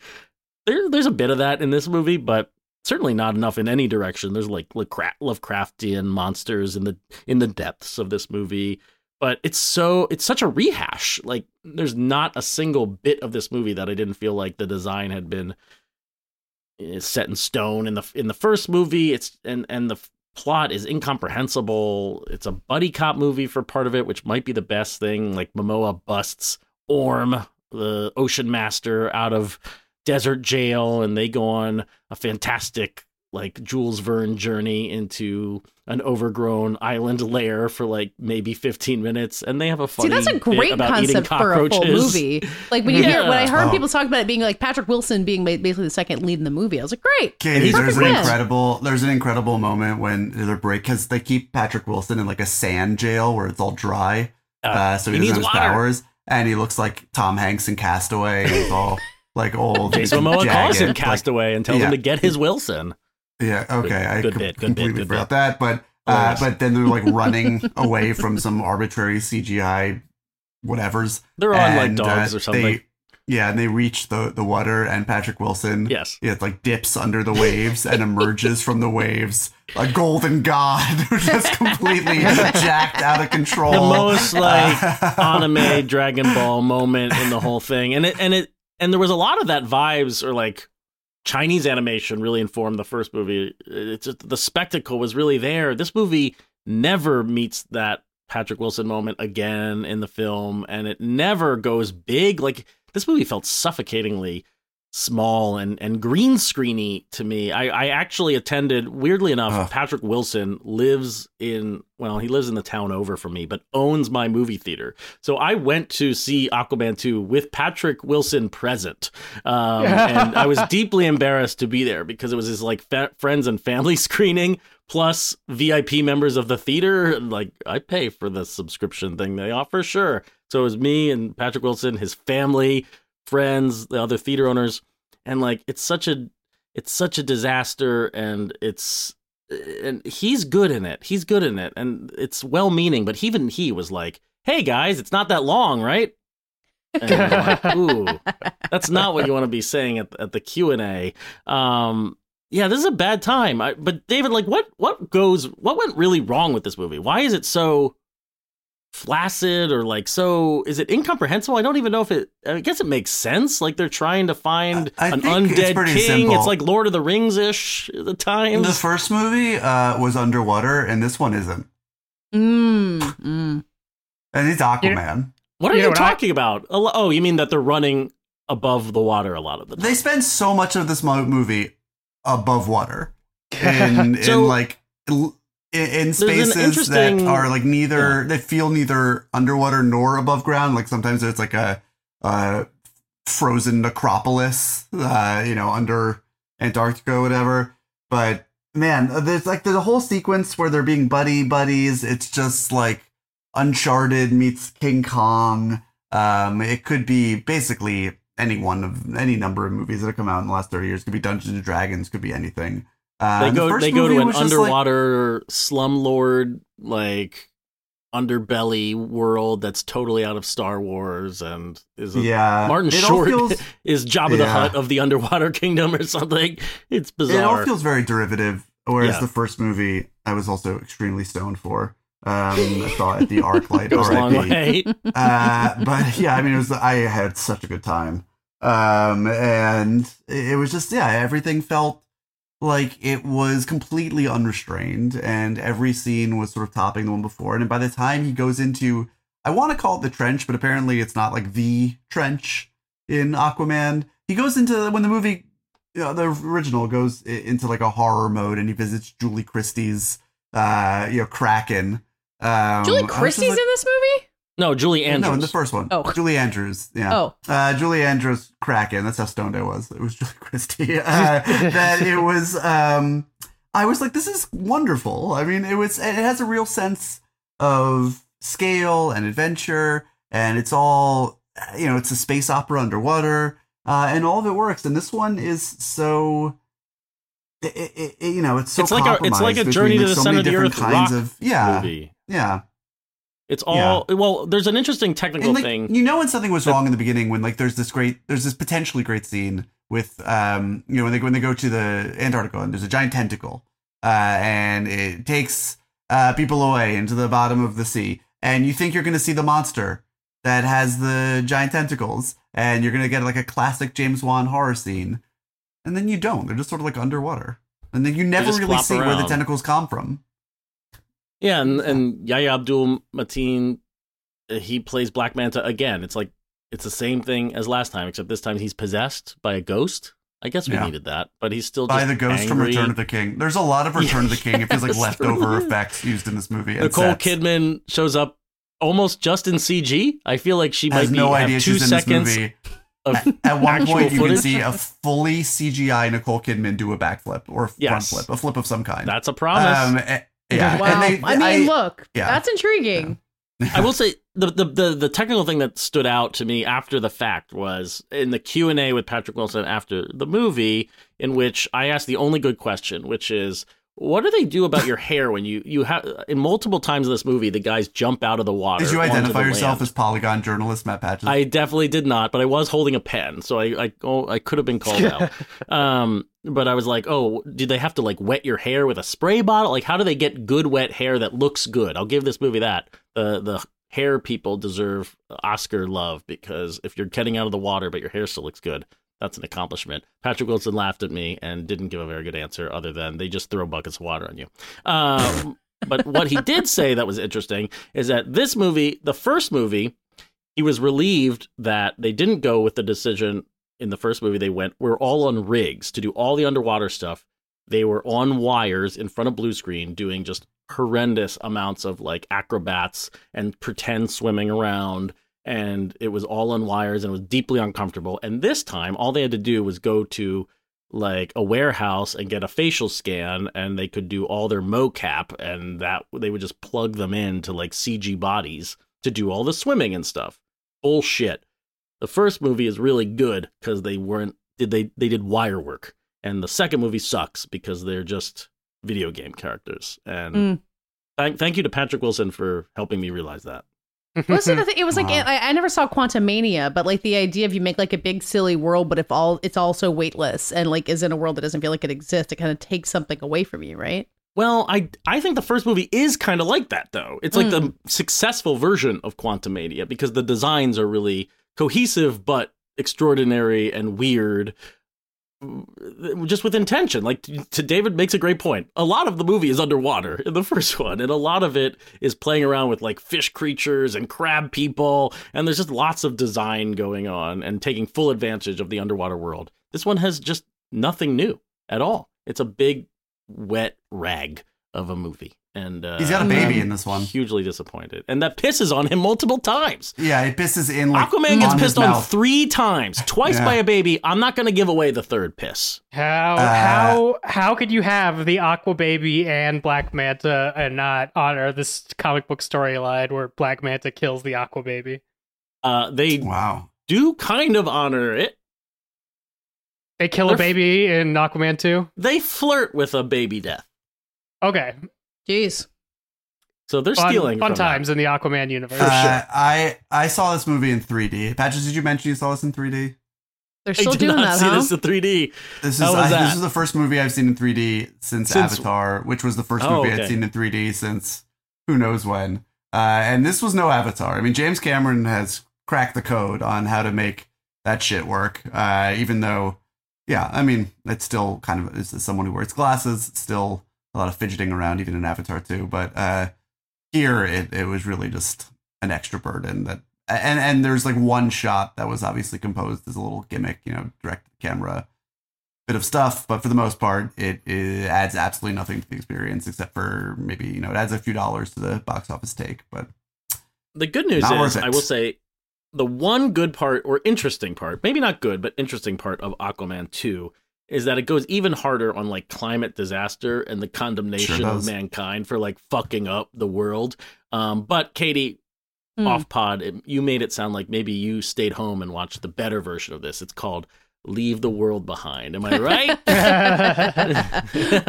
There, there's a bit of that in this movie, but certainly not enough in any direction. There's like Lovecraftian monsters in the in the depths of this movie, but it's so it's such a rehash. Like there's not a single bit of this movie that I didn't feel like the design had been eh, set in stone in the in the first movie. It's and and the plot is incomprehensible. It's a buddy cop movie for part of it, which might be the best thing. Like Momoa busts Orm, the ocean master, out of desert jail, and they go on a fantastic like Jules Verne journey into an overgrown island lair for like maybe 15 minutes and they have a See, funny that's a great about eating concept for a full movie. Like when you hear when I heard Oh. people talk about it being like Patrick Wilson being basically the second lead in the movie, I was like, great. Katey, there's an great. incredible there's an incredible moment when there's a break because they keep Patrick Wilson in like a sand jail where it's all dry, uh, so he, he doesn't needs have his water. powers, and he looks like Tom Hanks in Castaway. He's all like old. Jason Momoa jagged, calls him like- Castaway and tells yeah. him to get his Wilson. Yeah, okay, I good com- bit, good bit, completely good forgot bit. that, but uh, Hilarious. but then they're like running away from some arbitrary CGI whatever's. They're on like and, dogs uh, or something. They, yeah, and they reach the the water, and Patrick Wilson, yes. yeah, like dips under the waves and emerges from the waves, a golden god, who's just completely jacked out of control. The most like Uh, anime Dragon Ball moment in the whole thing. And it and it and there was a lot of that vibes or like Chinese animation really informed the first movie. It's just the spectacle was really there. This movie never meets that Patrick Wilson moment again in the film and it never goes big. Like this movie felt suffocatingly small and and green screeny to me. I, I actually attended weirdly enough, Ugh. Patrick Wilson lives in well, he lives in the town over from me, but owns my movie theater. So I went to see Aquaman 2 with Patrick Wilson present. Um, and I was deeply embarrassed to be there because it was his like fa- friends and family screening plus VIP members of the theater. Like I pay for the subscription thing they offer, sure. So it was me and Patrick Wilson, his family, friends, the other theater owners, and like it's such a it's such a disaster, and it's and he's good in it. He's good in it, and it's well meaning, but even he was like, "Hey guys, it's not that long, right?" And like, Ooh, that's not what you want to be saying at, at the Q and A. Um, yeah, this is a bad time. I, but David, like, what what goes? What went really wrong with this movie? Why is it so flaccid or like so? Is it incomprehensible? I don't even know if it. I guess it makes sense. Like they're trying to find I an think it's undead king. simple. It's like Lord of the Rings ish the times. the first movie uh, was underwater, and this one isn't. Mm, mm. And it's Aquaman. what are You you, know what I- talking about? Oh, you mean that they're running above the water a lot of the time? They spend so much of this movie above water, in, So- in like l- in, in spaces that are like neither they feel neither underwater nor above ground. Like sometimes it's like a, a frozen necropolis, uh, you know, under Antarctica, or whatever. But man, there's like there's a whole sequence where they're being buddy buddies. It's just like Uncharted meets King Kong. Um, it could be basically any one of any number of movies that have come out in the last thirty years. Could be Dungeons and Dragons. Could be anything. Uh, they and the go they go to an just like- underwater slumlord like underbelly world that's totally out of Star Wars and is a, yeah, Martin it Short feels- is Jabba the Yeah. Hutt of the underwater kingdom or something. It's bizarre. It all feels very derivative. Whereas Yeah. the first movie, I was also extremely stoned for. Um, I saw it at the ArcLight. goes a long RIP. uh, but yeah, I mean, it was I had such a good time, um, and it was just yeah, everything felt like it was completely unrestrained, and every scene was sort of topping the one before. And by the time he goes into, I want to call it the trench, but apparently it's not like the trench in Aquaman. He goes into when the movie, you know, the original goes into like a horror mode, and he visits Julie Christie's, uh, you know, Kraken. Um, Julie I was just Christie's like- in this movie? No, Julie Andrews. no, in the first one. Oh. Julie Andrews. Yeah. Oh. Uh, Julie Andrews Kraken. That's how stoned I was. It was Julie Christie. Uh, that it was. Um, I was like, this is wonderful. I mean, it was. It has a real sense of scale and adventure, and it's all. You know, it's a space opera underwater, uh, and all of it works. And this one is so it, it, it- you know, it's so It's like a- it's like a Journey to the so Center many of the different Earth kinds rock of yeah, movie. yeah. It's all well. There's an interesting technical And like, thing. you know when something was that- wrong in the beginning when like there's this great there's this potentially great scene with um you know when they when they go to the Antarctica and there's a giant tentacle uh and it takes uh people away into the bottom of the sea and you think you're going to see the monster that has the giant tentacles and you're going to get like a classic James Wan horror scene and then you don't they're just sort of like underwater and then you never really flop see where the tentacles come from Yeah, and and Yahya Abdul Mateen, uh, he plays Black Manta again. It's like it's the same thing as last time, except this time he's possessed by a ghost. I guess we Yeah. needed that, but he's still by the ghost from. Return of the King there's a lot of Return of the King it feels like leftover effects used in this movie and Nicole sets. Kidman shows up almost just in CG. I feel like she has might be no idea two she's in seconds this movie. At, at one point, you can see a fully CGI Nicole Kidman do a backflip or a front flip, a flip of some kind. That's a promise. Um, yeah, wow. and they, I mean, look, yeah. that's intriguing. I will say the, the the the technical thing that stood out to me after the fact was in the Q and A with Patrick Wilson after the movie, in which I asked the only good question, which is, what do they do about your hair when you you have in multiple times in this movie the guys jump out of the water? Did you identify yourself land. as Polygon journalist Matt Patches? I definitely did not, but I was holding a pen, so I I, oh, I could have been called out. Um, but I was like, oh, did they have to like wet your hair with a spray bottle? Like, how do they get good wet hair that looks good? I'll give this movie that. The the hair people deserve Oscar love because if you're getting out of the water but your hair still looks good, that's an accomplishment. Patrick Wilson laughed at me and didn't give a very good answer, other than they just throw buckets of water on you. Um, but what he did say that was interesting is that this movie, the first movie, he was relieved that they didn't go with the decision in the first movie they went we're all on rigs to do all the underwater stuff they were on wires in front of blue screen doing just horrendous amounts of like acrobats and pretend swimming around and it was all on wires and it was deeply uncomfortable and this time all they had to do was go to like a warehouse and get a facial scan and they could do all their mocap and that they would just plug them into like CG bodies to do all the swimming and stuff. Bullshit. The first movie is really good because they weren't did they they did wire work. And the second movie sucks because they're just video game characters. And Mm. thank thank you to Patrick Wilson for helping me realize that. Wasn't the thing? It was like Wow. I, I never saw Quantumania, but like the idea of you make like a big silly world, but if all it's also weightless and like is in a world that doesn't feel like it exists, it kind of takes something away from you, right? Well, I I think the first movie is kind of like that though. It's like the successful version of Quantumania because the designs are really cohesive but extraordinary and weird mm, just with intention. Like to David makes a great point. A lot of the movie is underwater in the first one and a lot of it is playing around with like fish creatures and crab people and there's just lots of design going on and taking full advantage of the underwater world. This one has just nothing new at all. It's a big wet rag of a movie. And uh, He's got a baby I'm in this one. Hugely disappointed, and that pisses on him multiple times. Yeah, it pisses in like Aquaman gets on pissed on mouth. three times, twice Yeah. by a baby. I'm not going to give away the third piss. How Uh, how how could you have the Aqua Baby and Black Manta and not honor this comic book storyline where Black Manta kills the Aqua Baby? Uh, they Wow. do kind of honor it. They kill They're a f- baby in Aquaman 2? They flirt with a baby death, Okay. Jeez. so they're Fun, stealing fun from that. times in the Aquaman universe. For Uh, sure. I I saw this movie in 3D. Patches, did you mention you saw this in 3D? They're I still did doing not that, see huh? this in 3D. This is How was I, that? this is the first movie I've seen in 3D since, Since- Avatar, which was the first Oh, movie okay. I'd seen in 3D since who knows when. Uh, and this was no Avatar. I mean, James Cameron has cracked the code on how to make that shit work. Uh, even though, yeah, I mean, it's still kind of as someone who wears glasses, it's still a lot of fidgeting around, even in Avatar too. But uh, here, it it was really just an extra burden that. And and there's like one shot that was obviously composed as a little gimmick, you know, direct camera bit of stuff, but for the most part, it, it adds absolutely nothing to the experience except for maybe you know it adds a few dollars to the box office take. But The good news is. I will say, the one good part or interesting part, maybe not good, but interesting part of Aquaman 2 is that it goes even harder on like climate disaster and the condemnation Sure of mankind for like fucking up the world. Um, but Katey, Hmm. off pod, it- you made it sound like maybe you stayed home and watched the better version of this. It's called leave the world behind. Am I right?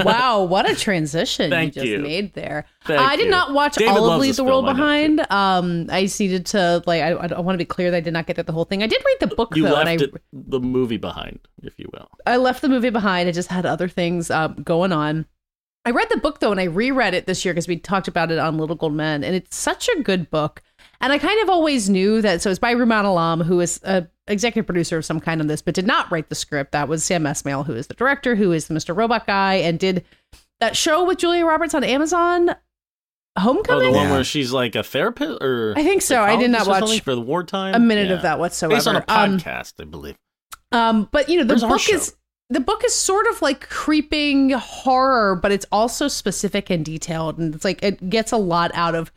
wow, what a transition Thank you just you. made there. Thank I did you. not watch David all of Leave the World film, I Behind. Um, I just needed to like. I, I want to be clear that I did not get the whole thing. I did read the book you though, left and I it, the movie behind, if you will. I left the movie behind. I just had other things um, going on. I read the book though, and I reread it this year because we talked about it on Little Gold Men, and it's such a good book. And I kind of always knew that. So it's by Rumaan Alam, who is a executive producer of some kind on this, but did not write the script. That was Sam Esmail, who is the director, who is the Mr. Robot guy, and did that show with Julia Roberts on Amazon, Oh, Homecoming. the one Yeah. where she's like a therapist, or I think so. I did not watch something for the wartime. a minute Yeah. of that whatsoever. Based on a Um, podcast, I believe. Um, but you know, the Where's book is the book is sort of like creeping horror, but it's also specific and detailed, and it's like it gets a lot out of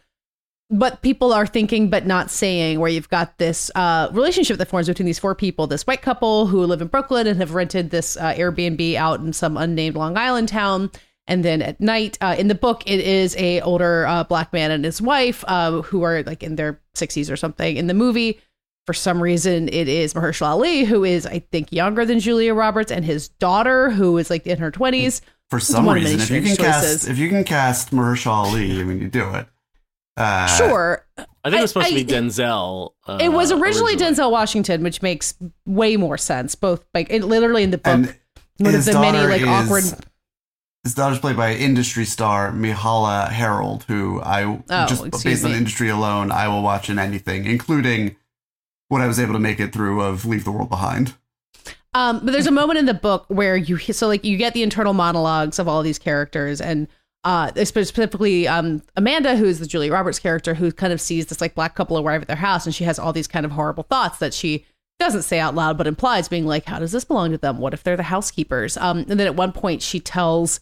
what people are thinking but not saying. Where you've got this uh, relationship that forms between these four people, this white couple who live in Brooklyn and have rented this uh, Airbnb out in some unnamed Long Island town. And then at night, uh, in the book, it is a older uh, black man and his wife uh, who are like in their 60s or something. In the movie, for some reason, it is Mahershala Ali, who is, I think, younger than Julia Roberts, and his daughter, who is like in her 20s. For some one of many reason, if you can strange cast choices. if you can cast Mahershala Ali, I mean, you do it. Uh, sure. I think it was supposed I- to be Denzel. Uh, it was originally, Denzel Washington, which makes way more sense, both like it, literally in the book. And one of his the many daughter like is- awkward. His daughter's played by industry star Myha'la Herrold, who I Oh, just excuse based on industry alone, I will watch in anything, including what I was able to make it through of Leave the World Behind. Um, but there's a moment in the book where you so like you get the internal monologues of all these characters and uh specifically um Amanda who's the Julia Roberts character who kind of sees this like black couple arrive at their house and she has all these kind of horrible thoughts that she doesn't say out loud but implies being like how does this belong to them? What if they're the housekeepers? Um and then at one point she tells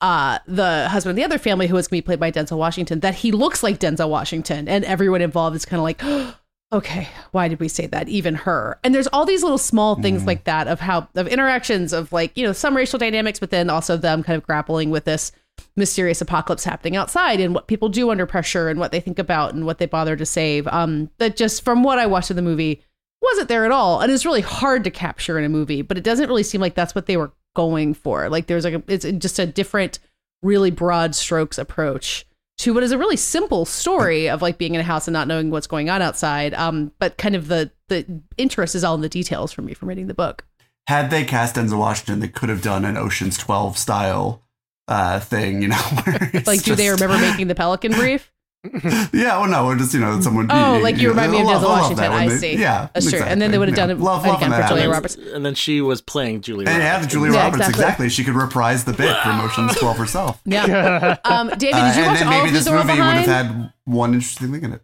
uh the husband of the other family who is going to be played by Denzel Washington that he looks like Denzel Washington and everyone involved is kind of like okay why did we say that? Even her. And there's all these little small things like that of how of interactions of like you know some racial dynamics but then also them kind of grappling with this mysterious apocalypse happening outside and what people do under pressure and what they think about and what they bother to save um that just from what i watched of the movie wasn't there at all and it's really hard to capture in a movie but it doesn't really seem like that's what they were going for like there's like a, it's just a different really broad strokes approach to what is a really simple story of like being in a house and not knowing what's going on outside. Um, but kind of the the interest is all in the details for me from reading the book. Had they cast Denzel Washington, they could have done an Ocean's Twelve style uh, thing, you know. where it's Like, do they remember making the Pelican Brief? Yeah, well, no, just you know, someone. Oh, like you remind me of love- Denzel love Washington. that I they- see. Yeah, That's true. And then they would have Yeah. done it Love- again for that. Julia and then, Roberts. and then she was playing Julia And Roberts. yeah, Julia Yeah, Roberts, exactly. exactly. She could reprise the bit for Ocean's Twelve herself. Yeah. Um, David, Uh, did you and watch then all maybe of this the World movie would have had one interesting thing in it.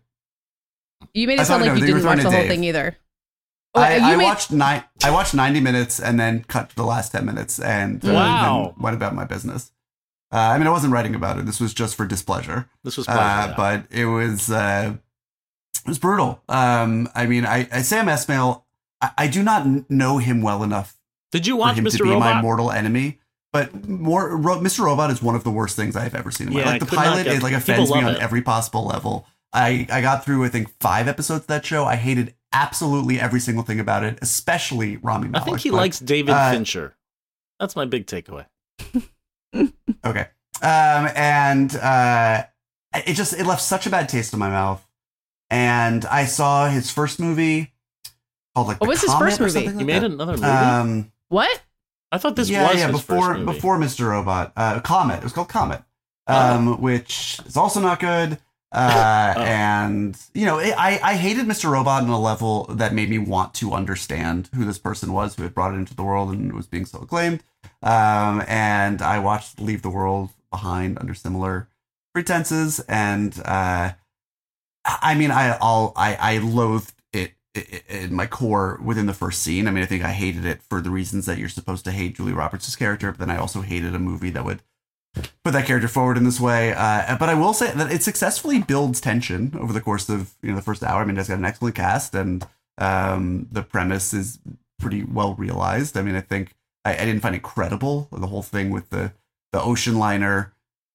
You made it sound like no, you didn't watch the whole thing either. Oh, I, I made- watched nine. I watched ninety minutes and then cut to the last ten minutes and uh, Wow. then went about my business. Uh, I mean, I wasn't writing about it. This was just for displeasure. This was Uh, yeah. but it was uh, it was brutal. Um, I mean, I, I Sam Esmail. I, I do not know him well enough Did you for watch him Mr. to be Robot? my mortal enemy. But more, Ro- Mr. Robot is one of the worst things I've ever seen. In my Yeah, life. Like the pilot get- is like offends me on it. every possible level. I I got through I think five episodes of that show. I hated absolutely every single thing about it, especially Rami I think he but- likes David uh, Fincher. That's my big takeaway. Okay. Um, and uh, it just it left such a bad taste in my mouth. And I saw his first movie called like What The was his first movie? something He made that. another movie. Um, What? I thought this yeah, was yeah, his before first movie. before Mr. Robot, uh, Comet. It was called Comet, Oh. um, which is also not good. Uh, Oh. And you know, it, I I hated Mr. Robot on a level that made me want to understand who this person was who had brought it into the world and was being so acclaimed. Um, and I watched Leave the World Behind under similar pretenses, and uh, I mean, I all I I loathed it in my core within the first scene. I mean, I think I hated it for the reasons that you're supposed to hate Julie Roberts' character, but then I also hated a movie that would put that character forward in this way. Uh, but I will say that it successfully builds tension over the course of you know the first hour. I mean, it's got an excellent cast, and um, the premise is pretty well realized. I mean, I think I, I didn't find it credible the whole thing with the the ocean liner.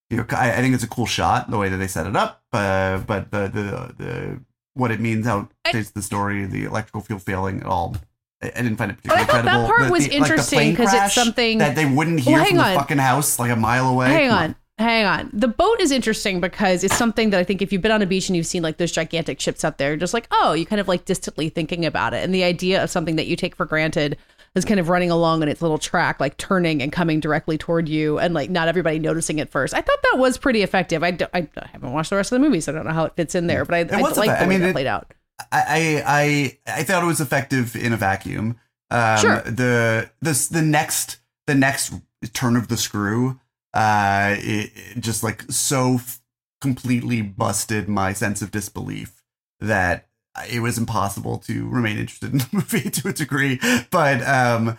You know, I, I think it's a cool shot the way that they set it up, uh, but the the the what it means, how it fits the story, the electrical field failing, it all I, I didn't find it But I particularly thought that part The- was the- like interesting plane 'cause it's something- that they wouldn't hear Well, hang from the fucking house like a mile away. Hang Come on. Hang on. The boat is interesting because it's something that I think if you've been on a beach and you've seen like those gigantic ships out there, just like, oh, you kind of like distantly thinking about it. And the idea of something that you take for granted is kind of running along on its little track, like turning and coming directly toward you and like not everybody noticing it first. I thought that was pretty effective. I I haven't watched the rest of the movie, so I don't know how it fits in there, mm. but I, I like the I way mean, that it- played out. I, I I thought it was effective in a vacuum. Um, Sure. The this the next the next turn of the screw, uh, it, it just like so f- completely busted my sense of disbelief that it was impossible to remain interested in the movie to a degree. But um,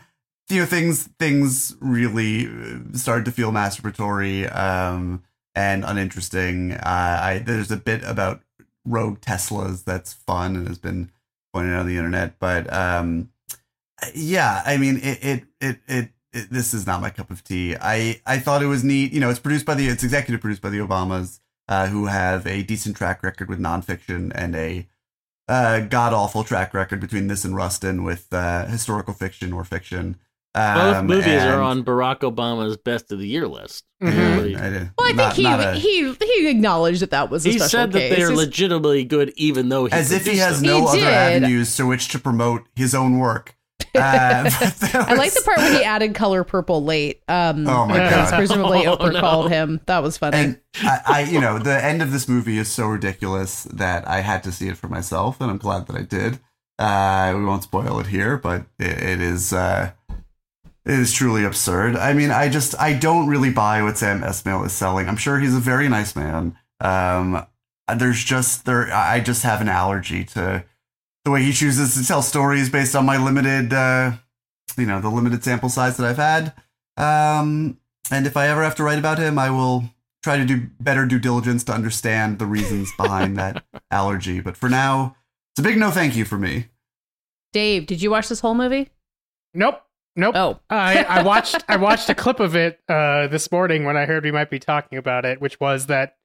you know, things things really uh, started to feel masturbatory um and uninteresting. Uh, I there's a bit about rogue Teslas that's fun and has been pointed out on the internet. But um, yeah, I mean, it, it, it, it, it, this is not my cup of tea. I, I thought it was neat. You know, it's produced by the, it's executive produced by the Obamas, uh, who have a decent track record with nonfiction and a uh, god awful track record between this and Rustin with uh, historical fiction or fiction. Both Um, movies are on Barack Obama's best of the year list. Mhm. Really. I did- Well, I not- think not a- he, he he acknowledged that that was a He special said that case. they're He's- legitimately good, even though he as if he has them. no He other did. avenues to which to promote his own work. Uh, but that I like the part when he added color purple late. Um, Oh my God. Presumably, Oh, Oprah no. called him. That was funny. and I, I, you know, the end of this movie is so ridiculous that I had to see it for myself, and I'm glad that I did. Uh, we won't spoil it here, but it, it is, uh, it is truly absurd. I mean, I just, I don't really buy what Sam Esmail is selling. I'm sure he's a very nice man. Um, there's just there, I just have an allergy to the way he chooses to tell stories based on my limited, uh, you know, the limited sample size that I've had. Um, and if I ever have to write about him, I will try to do better due diligence to understand the reasons behind that allergy. But for now, it's a big no thank you for me. Dave, did you watch this whole movie? Nope. Nope. Oh, I, I watched I watched a clip of it uh, this morning when I heard we might be talking about it, which was that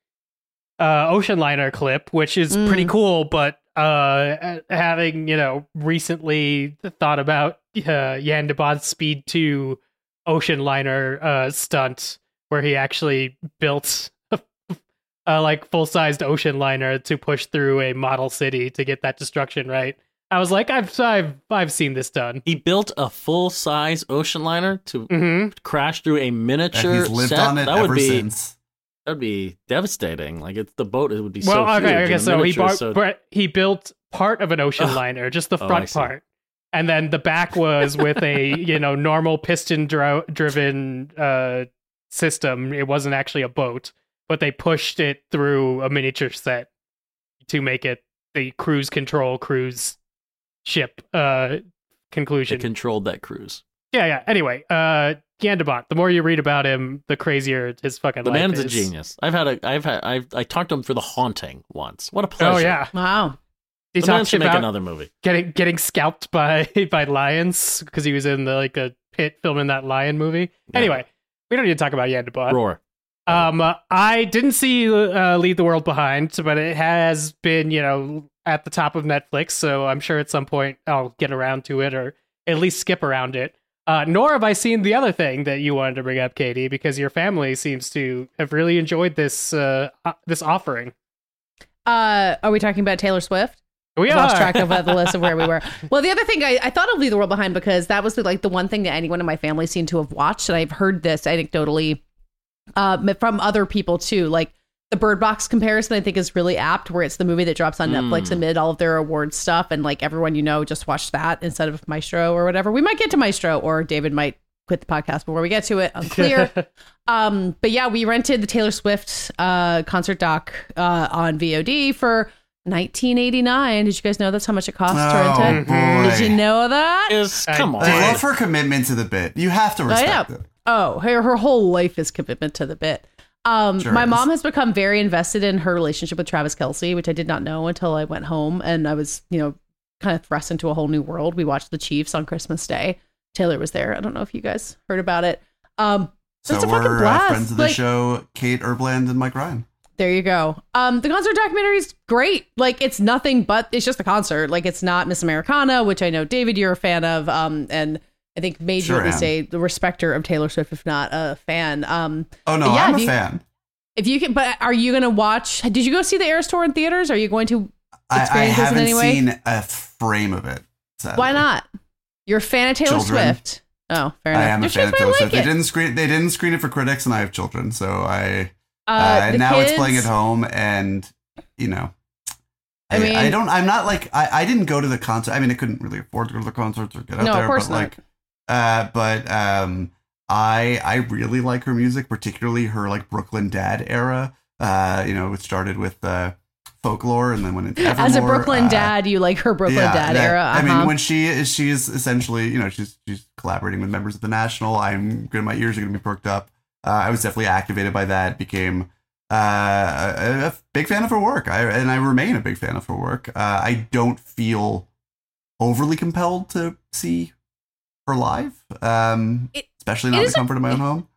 uh, ocean liner clip, which is Mm. pretty cool. But uh, having you know recently thought about uh, Jan de Bont's Speed Two ocean liner uh, stunt, where he actually built a like full sized ocean liner to push through a model city to get that destruction right. I was like, I've I've I've seen this done. He built a full size ocean liner to hmm crash through a And miniature he's lived set. on it that ever would be since. that would be devastating. Like it's the boat. It would be Well, so huge. okay, I guess so. He bought, so- but he built part of an ocean Ugh. liner, just the Oh, front see. part, and then the back was with a you know normal piston dro- driven uh, system. It wasn't actually a boat, but they pushed it through a miniature set to make it the cruise control cruise ship uh, They conclusion. controlled that cruise. yeah, yeah. Anyway, uh, Jan de Bont. The more you read about him, the crazier his fucking The life man's a genius. I've had a. I've had. I've. I talked to him for the haunting once. What a pleasure. Oh yeah, wow. he The man talks should make another movie. getting getting scalped by by lions because he was in the like a pit filming that lion movie. Yeah. Anyway, we don't need to talk about Jan de Bont. Roar. Um, uh, I didn't see uh, Leave the World Behind, but it has been you know at the top of Netflix, so I'm sure at some point I'll get around to it or at least skip around it. Uh, nor have I seen the other thing that you wanted to bring up, Katey, because your family seems to have really enjoyed this uh, uh, this offering. Uh, are we talking about Taylor Swift? We I lost track of uh, the list of where we were. Well, the other thing I, thought I thought of Leave the World Behind because that was the, like the one thing that anyone in my family seemed to have watched, and I've heard this anecdotally uh, from other people too. Like the Bird Box comparison, I think is really apt, where it's the movie that drops on Netflix Mm. amid all of their awards stuff, and like everyone you know just watched that instead of Maestro or whatever. We might get to Maestro, or David might quit the podcast before we get to it. Unclear. Um, but yeah, we rented the Taylor Swift uh, concert doc uh, on VOD for 1989. Did you guys know that's how much it costs to Oh, rent it? boy. Did you know that? Is I come on. I love her commitment to the bit. You have to I respect it. Oh, her her whole life is commitment to the bit. Um, Sure my is. mom has become very invested in her relationship with Travis Kelce, which I did not know until I went home and I was, you know, kind of thrust into a whole new world. We watched the Chiefs on Christmas Day. Taylor was there. I don't know if you guys heard about it. Um, So It's a fucking we're uh, blast. friends of the Like- show, Kate Erbland and Mike Ryan. There you go. Um, the concert documentary is great. Like it's nothing but it's just a concert. Like it's not Miss Americana, which I know David you're a fan of. Um, and I think made Sure you at least a the respecter of Taylor Swift, if not a fan. Um, Oh no, Yeah, I'm a you- fan. if you can, but are you going to watch? Did you go see the Eras tour in theaters? Are you going to? I, I experience this in haven't any way? seen a frame of it. sadly. Why not? You're a fan of Taylor Children. Swift. Oh, fair enough. I am Your a fan of Taylor like Swift. They it. didn't screen. They didn't screen it for critics, and I have children, so I. Uh, Uh, now it's playing at home, and you know, I I, mean- I don't. I'm not like I, I didn't go to the concert. I mean, I couldn't really afford to go to the concerts or get out No, of there. course but not. like, uh, but um, I I really like her music, particularly her like Brooklyn Dad era. Uh, you know, it started with uh, folklore, and then went into As a Brooklyn Uh, dad, you like her Brooklyn yeah, dad that- era. I uh-huh. mean, when she is, she is essentially, you know, she's she's collaborating with members of the National. I'm good. My ears are going to be perked up. Uh, I was definitely activated by that. Became uh, a, a big fan of her work. I and I remain a big fan of her work. Uh, I don't feel overly compelled to see her live, um, It- especially not in the a- comfort of my own home.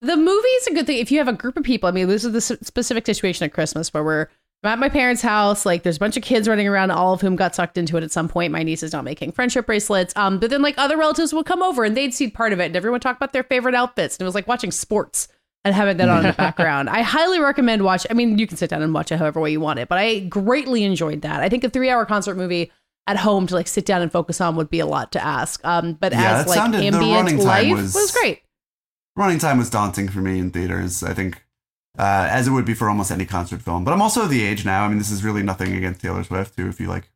the movie is a good thing if you have a group of people. I mean, this is the specific situation at Christmas where we're I'm at my parents' house. Like, there's a bunch of kids running around, all of whom got sucked into it at some point. My niece is not making friendship bracelets. Um, but then like other relatives would come over and they'd see part of it, and everyone talked about their favorite outfits, and it was like watching sports and having that on in the background. I highly recommend watch. I mean, you can sit down and watch it however way you want it, but I greatly enjoyed that. I think a three hour concert movie. At home to like sit down and focus on would be a lot to ask. Um, but Yeah, as like sounded- ambient life was- was great. running time was daunting for me in theaters. I think, uh, as it would be for almost any concert film. But I'm also the age now. I mean, this is really nothing against Taylor Swift. Who, if you like,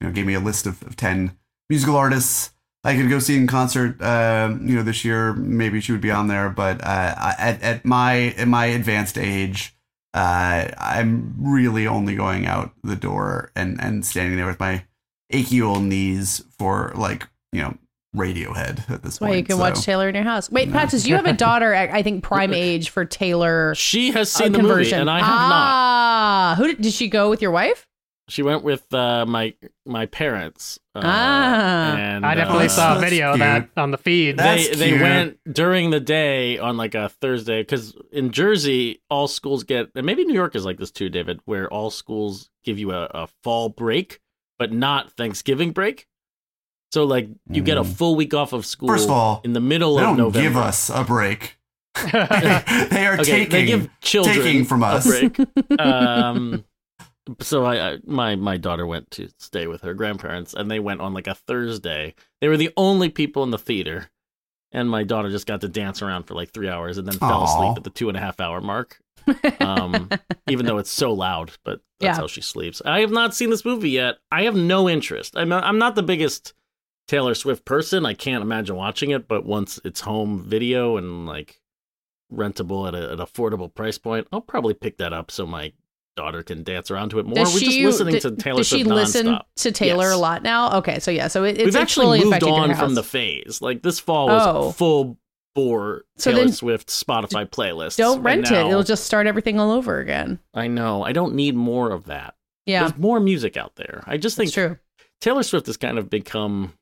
you know, gave me a list of, of ten musical artists I could go see in concert, uh, you know, this year, maybe she would be on there. But uh, at at my at my advanced age. Uh, I'm really only going out the door and, and standing there with my achy old knees for like you know Radiohead at this That's why point. you can so- watch Taylor in your house. Wait, No. Patches, you have a daughter at I think prime age for Taylor She has uh, seen the conversion. movie, and I have not. ah, who did, did she go with your wife? She went with uh, my my parents. Uh, Ah. and I definitely uh, saw a That's video of that on the feed. That's they they went during the day on like a Thursday because in Jersey all schools get and maybe New York is like this too, David, where all schools give you a, a fall break but not Thanksgiving break. So like you get a Mm. full week off of school. First of all, in the middle They of don't November. give us a break. they are okay, taking they give children taking from us. a break. um, so I, I my my daughter went to stay with her grandparents, and they went on like a Thursday. They were the only people in the theater, and my daughter just got to dance around for like three hours, and then fell Aw. asleep at the two and a half hour mark. Um, even though it's so loud, but that's Yeah. how she sleeps. I have not seen this movie yet. I have no interest. I'm not, I'm not the biggest Taylor Swift person. I can't imagine watching it, but once it's home video and like rentable at a, an affordable price point, I'll probably pick that up so my daughter can dance around to it more. Does We're she, just listening d- to Taylor does Swift she listen nonstop. to Taylor Yes. a lot now? Okay, so yeah, so it, it's We've actually moved on from the phase. Like this fall was Oh. full bore So Taylor then Swift Spotify playlist. Don't rent it; it'll just start everything all over again. I know. I don't need more of that. Yeah, There's more music out there. I just think it's true. Taylor Swift has kind of become.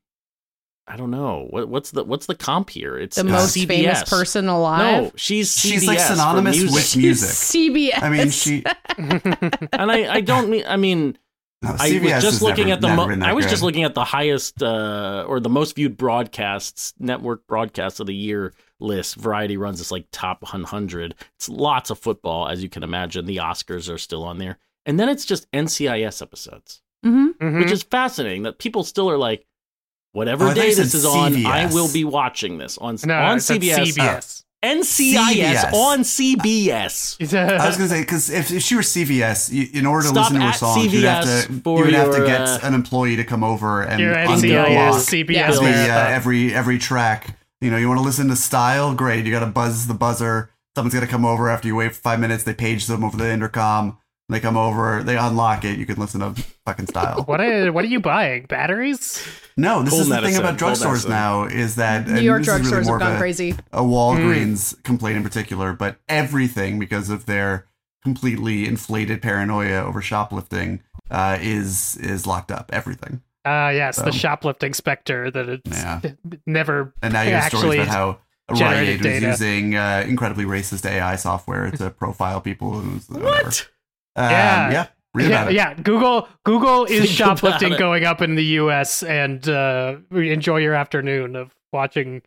I don't know what, what's the what's the comp here. It's The it's most CBS. famous person alive. No, she's CBS She's like synonymous music. with music. CBS. I mean, she. and I, I don't mean. I mean, No, I was just looking never- at the. never Mo- I was good. just looking at the highest uh, or the most viewed broadcasts, network broadcasts of the year list. Variety runs this like top 100. It's lots of football, as you can imagine. The Oscars are still on there, and then it's just NCIS episodes, hmm Mhm. which is fascinating. That people still are like, whatever Oh, day this is on, I will be watching this on no, on it's CBS. CBS. NCIS CBS. on CBS. I was gonna say because if, if she were CVS, you, in order to Stop listen to her at songs, you'd have CVS to you for would have to your, get uh, an employee to come over and Your Unlock NCIS, CBS Yeah. every uh, marathon. every every track. You know, you want to listen to style, great. You got to buzz the buzzer. Someone's got to come over after you wait for five minutes. They page them over the intercom. They come over. They unlock it. You can listen to fucking style. What are what are you buying? Batteries? No, this Cold is the medicine, thing about cold drugstores medicine. now is that New York this is really drugstores have gone a- crazy. a Walgreens complaint in particular, but everything because of their completely inflated paranoia over shoplifting uh, is is locked up. Everything, Uh yes, the shoplifting specter that it's Yeah. never and now you have stories actually about how Rite Aid was data. using uh, incredibly racist AI software to profile people. And whatever. What? Um, Yeah. yeah. Read yeah, about it. yeah. Google Google is Think shoplifting going up in the U.S. and uh, enjoy your afternoon of watching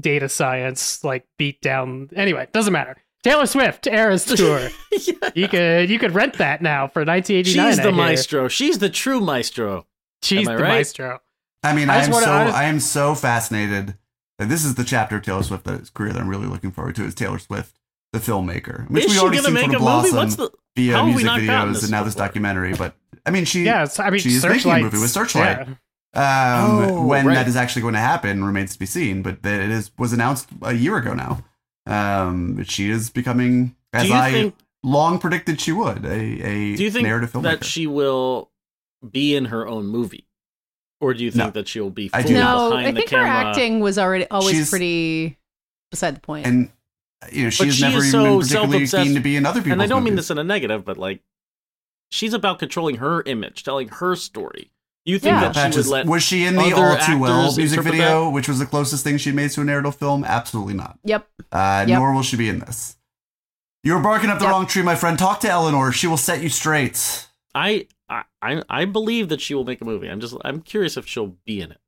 data science like beat down. Anyway, doesn't matter. Taylor Swift Eras tour. Yeah. you could you could rent that now for 1989. She's I the hear. maestro. She's the true maestro. She's Am the right? maestro. I mean, I I, am so I I am so fascinated. that This is the chapter of Taylor Swift that is career that I'm really looking forward to. Is Taylor Swift the filmmaker? Which Is we she gonna make a of movie? What's the? Via how have we music videos and now this documentary. But I mean, she Yeah, I mean, she is making a movie with Searchlight. yeah. Um, Oh, when right. that is actually going to happen remains to be seen, but that it is was announced a year ago now. Um, she is becoming, as I think? long predicted she would, a, a Do you think narrative filmmaker. that she will be in her own movie, or do you think No. that she'll be I fully do No, I the think her acting was already always She's- pretty beside the point. and you know she But has she never is even so been particularly self-obsessed- keen to be in other people's and I don't mean this in a negative, but like, she's about controlling her image, telling her story. You think Yeah. that she would let? was she in the All Too Well music interpret video, which was the closest thing she made to a narrative film? Absolutely not. yep. Uh, Yep. Nor will she be in this. You were barking up the Yep. wrong tree, my friend. Talk to Eleanor. She will set you straight. I, I I I believe that she will make a movie. I'm just I'm curious if she'll be in it.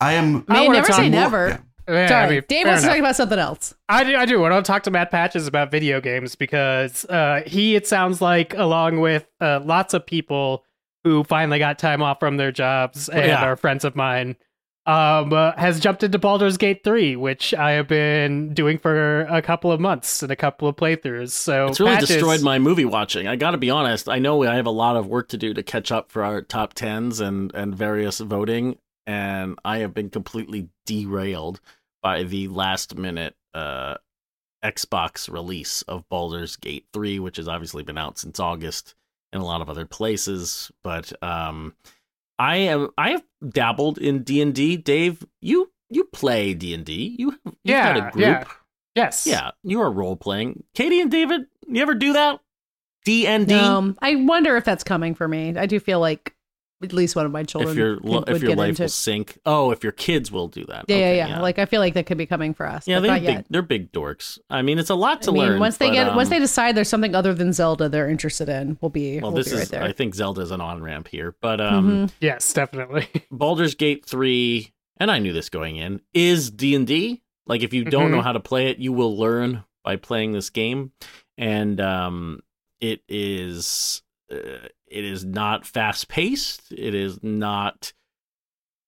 I am. I May never talk say more- never. yeah. Yeah, Sorry, I mean, Dave wants to talk about something else. I do. I do. I want to talk to Matt Patches about video games because uh, he, it sounds like, along with uh, lots of people who finally got time off from their jobs and Yeah. are friends of mine, um, uh, has jumped into Baldur's Gate 3, which I have been doing for a couple of months and a couple of playthroughs. So It's really Patches- destroyed my movie watching. I got to be honest. I know I have a lot of work to do to catch up for our top tens and and various voting, and I have been completely derailed by the last minute uh, Xbox release of Baldur's Gate three, which has obviously been out since August in a lot of other places. But um, I am I have dabbled in D and D. Dave, you you play D and D. You you've got Yeah, a group. yeah. Yes. Yeah, you are role playing. Katey and David, you ever do that? D and D. Um, I wonder if that's coming for me. I do feel like at least one of my children If your could- lo- if would your get life into. will sink. Oh, if your kids will do that. yeah, Okay, yeah, yeah, Like I feel like that could be coming for us. yeah, they're not big. yet. They're big dorks. I mean, it's a lot to I mean, learn. once they but, get, once um, they decide there's something other than Zelda they're interested in, we'll be, Well, we'll this be right is. there. I think Zelda is an on ramp here, but um, Mhm. Yes, definitely. Baldur's Gate three, and I knew this going in, is D and D. Like, if you don't Mhm. know how to play it, you will learn by playing this game, and um, it is. Uh, it is not fast paced. It is not.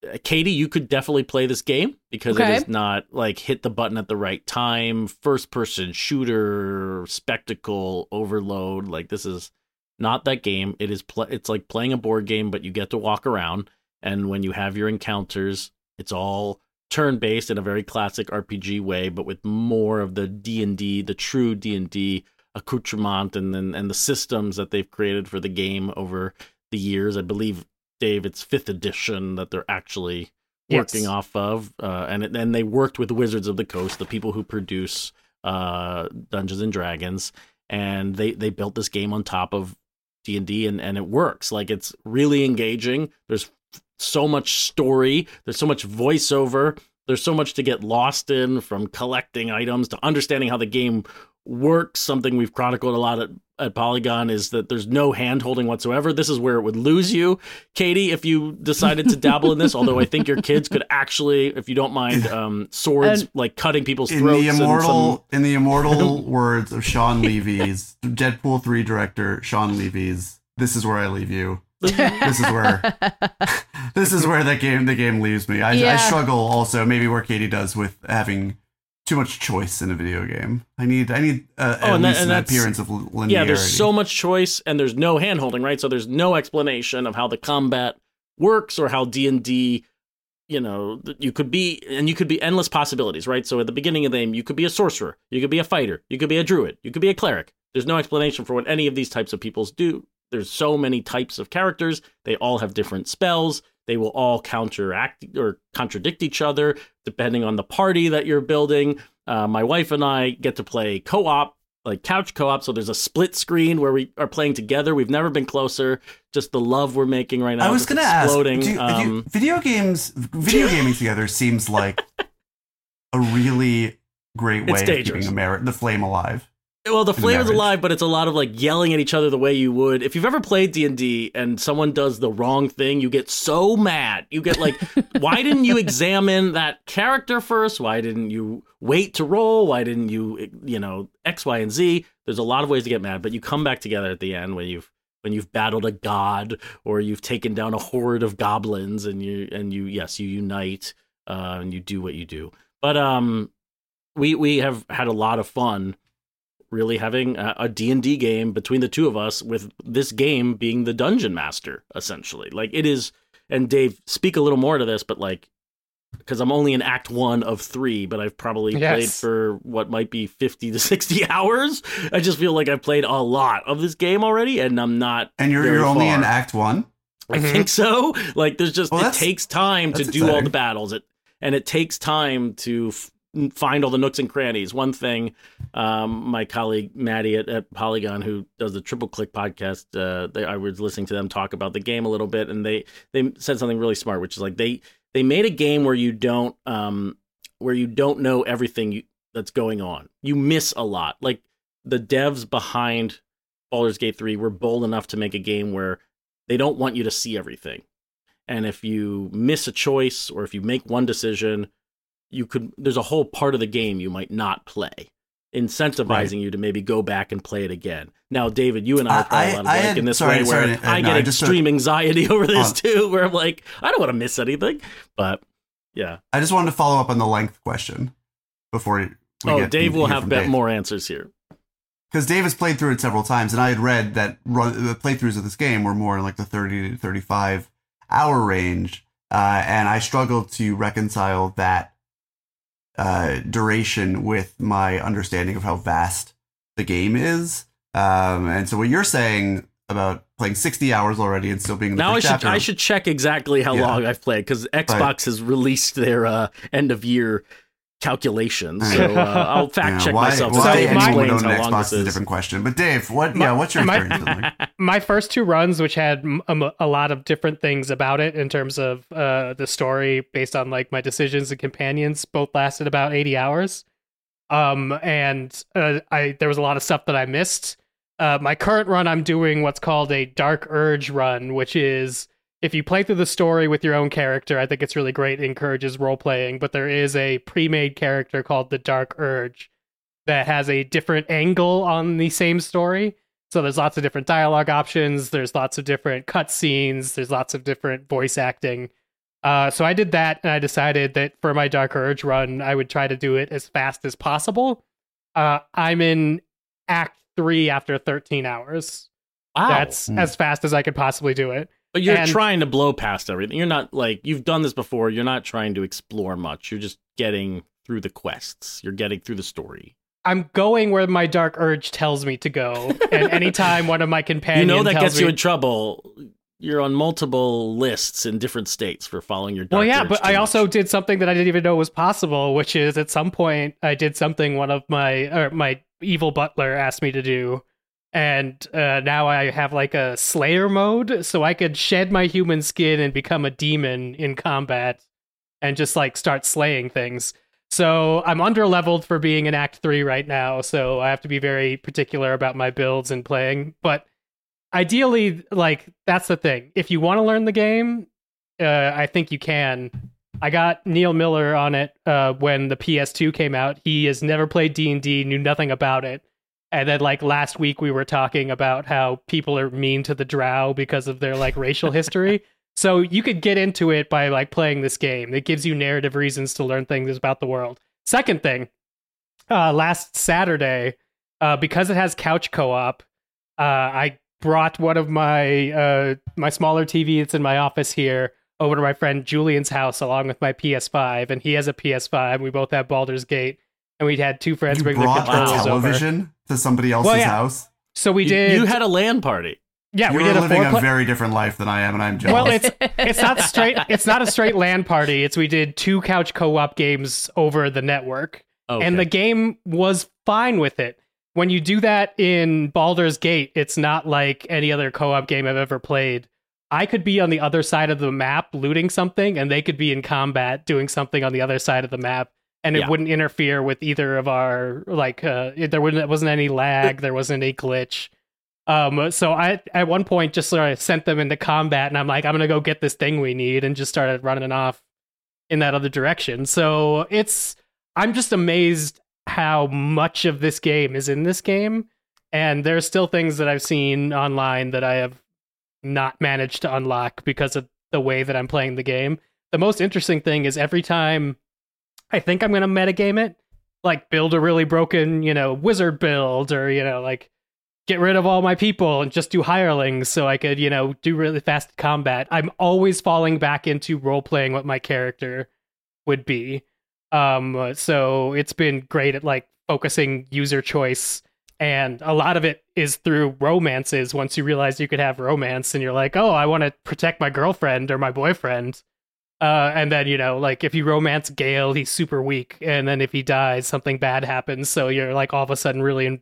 Uh, Katey, you could definitely play this game because Okay. it is not like hit the button at the right time, first person shooter, spectacle, overload. Like this is not that game. It is pl- it's like playing a board game, but you get to walk around, and when you have your encounters, it's all turn based in a very classic RPG way, but with more of the D and D, the true D and D accoutrement, and then and the systems that they've created for the game over the years. I believe Dave, it's fifth edition that they're actually working Yes. off of, uh, and and they worked with Wizards of the Coast, the people who produce uh, Dungeons and Dragons, and they they built this game on top of D and D, and and it works. Like it's really engaging. There's so much story. There's so much voiceover. There's so much to get lost in, from collecting items to understanding how the game works. Something we've chronicled a lot at, at Polygon is that there's no hand holding whatsoever. This is where it would lose you, Katey, if you decided to dabble in this. Although I think your kids could actually, if you don't mind, um, swords And- like cutting people's In throats. the and immortal, some- in the immortal words of Shawn Levy's Deadpool three director Shawn Levy's, this is where I leave you. This is where this is where the game the game leaves me. I, I struggle also maybe where Katie does with having too much choice in a video game. I need I need uh, Oh, and that- and an appearance of linearity. Yeah, there's so much choice and there's no handholding, right? So there's no explanation of how the combat works or how D&D, you know, you could be and you could be endless possibilities, right? So at the beginning of the game, you could be a sorcerer, you could be a fighter, you could be a druid, you could be a cleric. There's no explanation for what any of these types of peoples do. There's so many types of characters. They all have different spells. They will all counteract or contradict each other depending on the party that you're building. Uh, my wife and I get to play co-op, like couch co-op. So there's a split screen where we are playing together. We've never been closer. Just the love we're making right now. I was gonna ask, exploding. do, um, video games, video gaming together seems like a really great way of keeping Ameri- the flame alive. Well, the flame is alive, but it's a lot of like yelling at each other the way you would if you've ever played D and D and someone does the wrong thing. You get so mad. You get like, why didn't you examine that character first? Why didn't you wait to roll? Why didn't you, you know, X, Y, and Z? There's a lot of ways to get mad, but you come back together at the end when you've when you've battled a god or you've taken down a horde of goblins and you and you yes you unite uh, and you do what you do. But um, we we have had a lot of fun really having a, a D&D game between the two of us with this game being the dungeon master essentially like it is and Dave speak a little more to this but like because I'm only in act 1 of 3 but I've probably Yes. played for what might be 50 to 60 hours I just feel like I've played a lot of this game already and I'm not And you're very you're only in. Act One. I mm-hmm. think so. Like there's just Well, it takes time to that's do all the battles. It and it takes time to f- find all the nooks and crannies. One thing, um, my colleague Maddie at, at Polygon, who does the Triple Click podcast, uh, they, I was listening to them talk about the game a little bit, and they they said something really smart, which is like they they made a game where you don't um where you don't know everything you, that's going on. You miss a lot. Like the devs behind Baldur's Gate 3 were bold enough to make a game where they don't want you to see everything. And if you miss a choice or if you make one decision, you could there's a whole part of the game you might not play, incentivizing Right. you to maybe go back and play it again. Now, David, you and I I- are probably I- a lot I alike had- in this sorry, way where sorry, uh, I no, get I extreme anxiety over this Uh, too, where I'm like, I don't want to miss anything. But yeah. I just wanted to follow up on the length question before we oh, Dave will have Dave. more answers here. because Dave has played through it several times, and I had read that run, the playthroughs of this game were more in like the thirty to thirty-five hour range, uh, and I struggled to reconcile that uh, duration with my understanding of how vast the game is. Um, and so, what you're saying about playing sixty hours already and still being in the Now I should chapter, I should check exactly how Yeah. long I've played because Xbox has released their uh, end of year calculations. So uh, I'll fact Yeah, check why, myself. Why as Dave my- anyone would own an how Xbox this is a different question. But Dave, what? My- yeah, what's your experience been like? my first two runs, which had m- um, a lot of different things about it in terms of uh, the story based on like my decisions and companions, both lasted about eighty hours. Um, and uh, I there was a lot of stuff that I missed. Uh, my current run, I'm doing what's called a Dark Urge run, which is if you play through the story with your own character, I think it's really great. It encourages role playing, but there is a pre-made character called the Dark Urge that has a different angle on the same story. So there's lots of different dialogue options. There's lots of different cutscenes. There's lots of different voice acting. Uh, so I did that, and I decided that for my Dark Urge run, I would try to do it as fast as possible. Uh, I'm in Act Three after 13 hours. Wow. That's Hmm. as fast as I could possibly do it. But you're And- trying to blow past everything. You're not like you've done this before. You're not trying to explore much. You're just getting through the quests. You're getting through the story. I'm going where my dark urge tells me to go, and anytime one of my companions, You know that gets me, you in trouble. You're on multiple lists in different states for following your. well, yeah, but I much. also did something that I didn't even know was possible, which is at some point I did something one of my or my evil butler asked me to do, and uh, now I have like a Slayer mode, so I could shed my human skin and become a demon in combat, and just like start slaying things. So I'm under leveled for being in Act Three right now, so I have to be very particular about my builds and playing. But ideally, like that's the thing. If you want to learn the game, uh, I think you can. I got Neil Miller on it uh, when the PS2 came out. He has never played D and D, knew nothing about it. And then, like last week, we were talking about how people are mean to the Drow because of their like racial history. So you could get into it by like playing this game. It gives you narrative reasons to learn things about the world. Second thing, uh, last Saturday, uh, because it has couch co-op, uh, I brought one of my uh, my smaller TV that's in my office here over to my friend Julian's house along with my PS5, and he has a PS5. We both have Baldur's Gate, and we had two friends You bring their brought a controllers over. Television to somebody else's Well, yeah. house. So we did. You, had a LAN party. yeah, we You're did a living a pla- very different life than I am, and I'm jealous. well, it's it's not straight. It's not a straight LAN party. It's we did two couch co-op games over the network. Okay. and the game was fine with it. When you do that in Baldur's Gate, it's not like any other co-op game I've ever played. I could be on the other side of the map looting something, and they could be in combat doing something on the other side of the map, and it Yeah. wouldn't interfere with either of our like uh there wasn't wasn't any lag there wasn't any glitch. Um so i at one point just sort of sent them into combat and i'm like i'm gonna go get this thing we need and just started running off in that other direction. So it's i'm just amazed how much of this game is in this game and there's still things that i've seen online that i have not managed to unlock because of the way that i'm playing the game. The most interesting thing is every time I think I'm gonna metagame it, like build a really broken, you know, wizard build, or you know, like get rid of all my people and just do hirelings so I could, you know, do really fast combat. I'm always falling back into role playing what my character would be. Um, so it's been great at like focusing user choice, and a lot of it is through romances. Once you realize you could have romance, and you're like, oh, I want to protect my girlfriend or my boyfriend. Uh, and then you know, like if you romance Gale, he's super weak, and then if he dies, something bad happens. So you're like all of a sudden really in,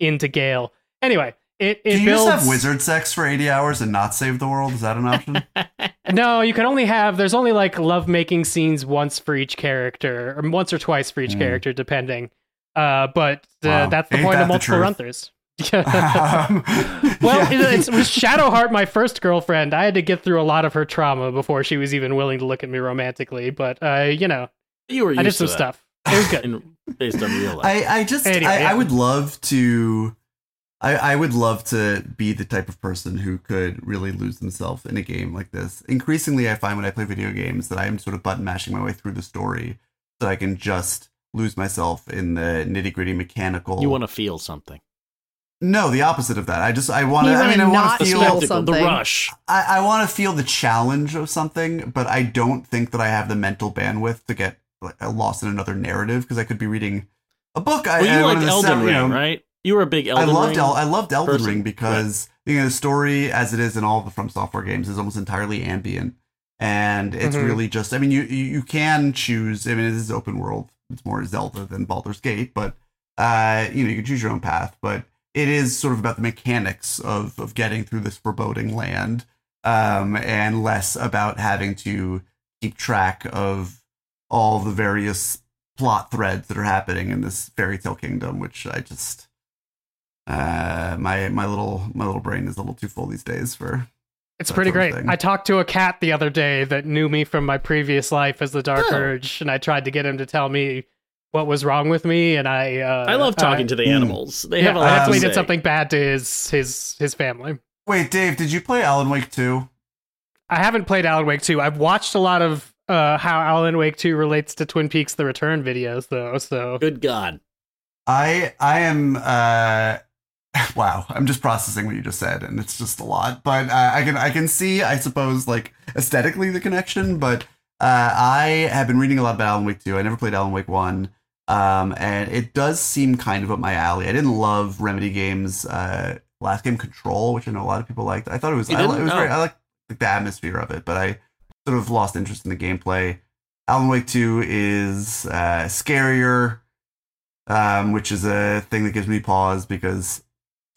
into Gale. Anyway, it it Can you builds. just have wizard sex for 80 hours and not save the world? Is that an option? No, you can only have. There's only like love making scenes once for each character, or once or twice for each Mm. character, depending. Uh, but uh, Wow. that's the Ain't point that of multiple truth? runthroughs. Um, well, yeah. it, it's, with Shadowheart, my first girlfriend, I had to get through a lot of her trauma before she was even willing to look at me romantically. But uh, you know, You were used I did to some that stuff. It was good. in- based on real life. I, I just Anyway, I, yeah. I would love to I, I would love to be the type of person who could really lose themselves in a game like this. Increasingly I find when I play video games that I am sort of button mashing my way through the story so I can just lose myself in the nitty gritty mechanical you want to feel something. No, the opposite of that. I just I want to You I mean I wanna not feel feel spectacle, the rush. I, I want to feel the challenge of something, but I don't think that I have the mental bandwidth to get like, lost in another narrative because I could be reading a book. I, Well, I you wanted liked to Elden sell- you Ring, know, right? You were a big I Elden loved Ring. El- I loved Elden person. Ring because you know the story as it is in all the From Software games is almost entirely ambient, and it's Mhm. really just. I mean, you you you can choose. I mean, it is open world. It's more Zelda than Baldur's Gate, but uh, you know, you can choose your own path. But it is sort of about the mechanics of of getting through this foreboding land, um, and less about having to keep track of all the various plot threads that are happening in this fairy tale kingdom, which I just uh my my little my little brain is a little too full these days for It's pretty great. I talked to a cat the other day that knew me from my previous life as the Dark Oh. Urge, and I tried to get him to tell me what was wrong with me. And I, uh, I love talking uh, to the mm. animals. They yeah, have a I lot definitely did something bad to his his his family. wait dave did you play alan wake 2 I haven't played Alan Wake 2. I've watched a lot of uh, how Alan Wake 2 relates to Twin Peaks: The Return videos, though. So Good God. i i am uh wow i'm just processing what you just said and it's just a lot but uh, i can i can see i suppose like aesthetically the connection but uh i have been reading a lot about alan wake 2 i never played alan wake 1 um and it does seem kind of up my alley. I didn't love remedy games uh last game control which i know a lot of people liked. I thought it was I, it was very Oh. i like like the atmosphere of it but i sort of lost interest in the gameplay. Alan wake 2 is uh scarier um which is a thing that gives me pause because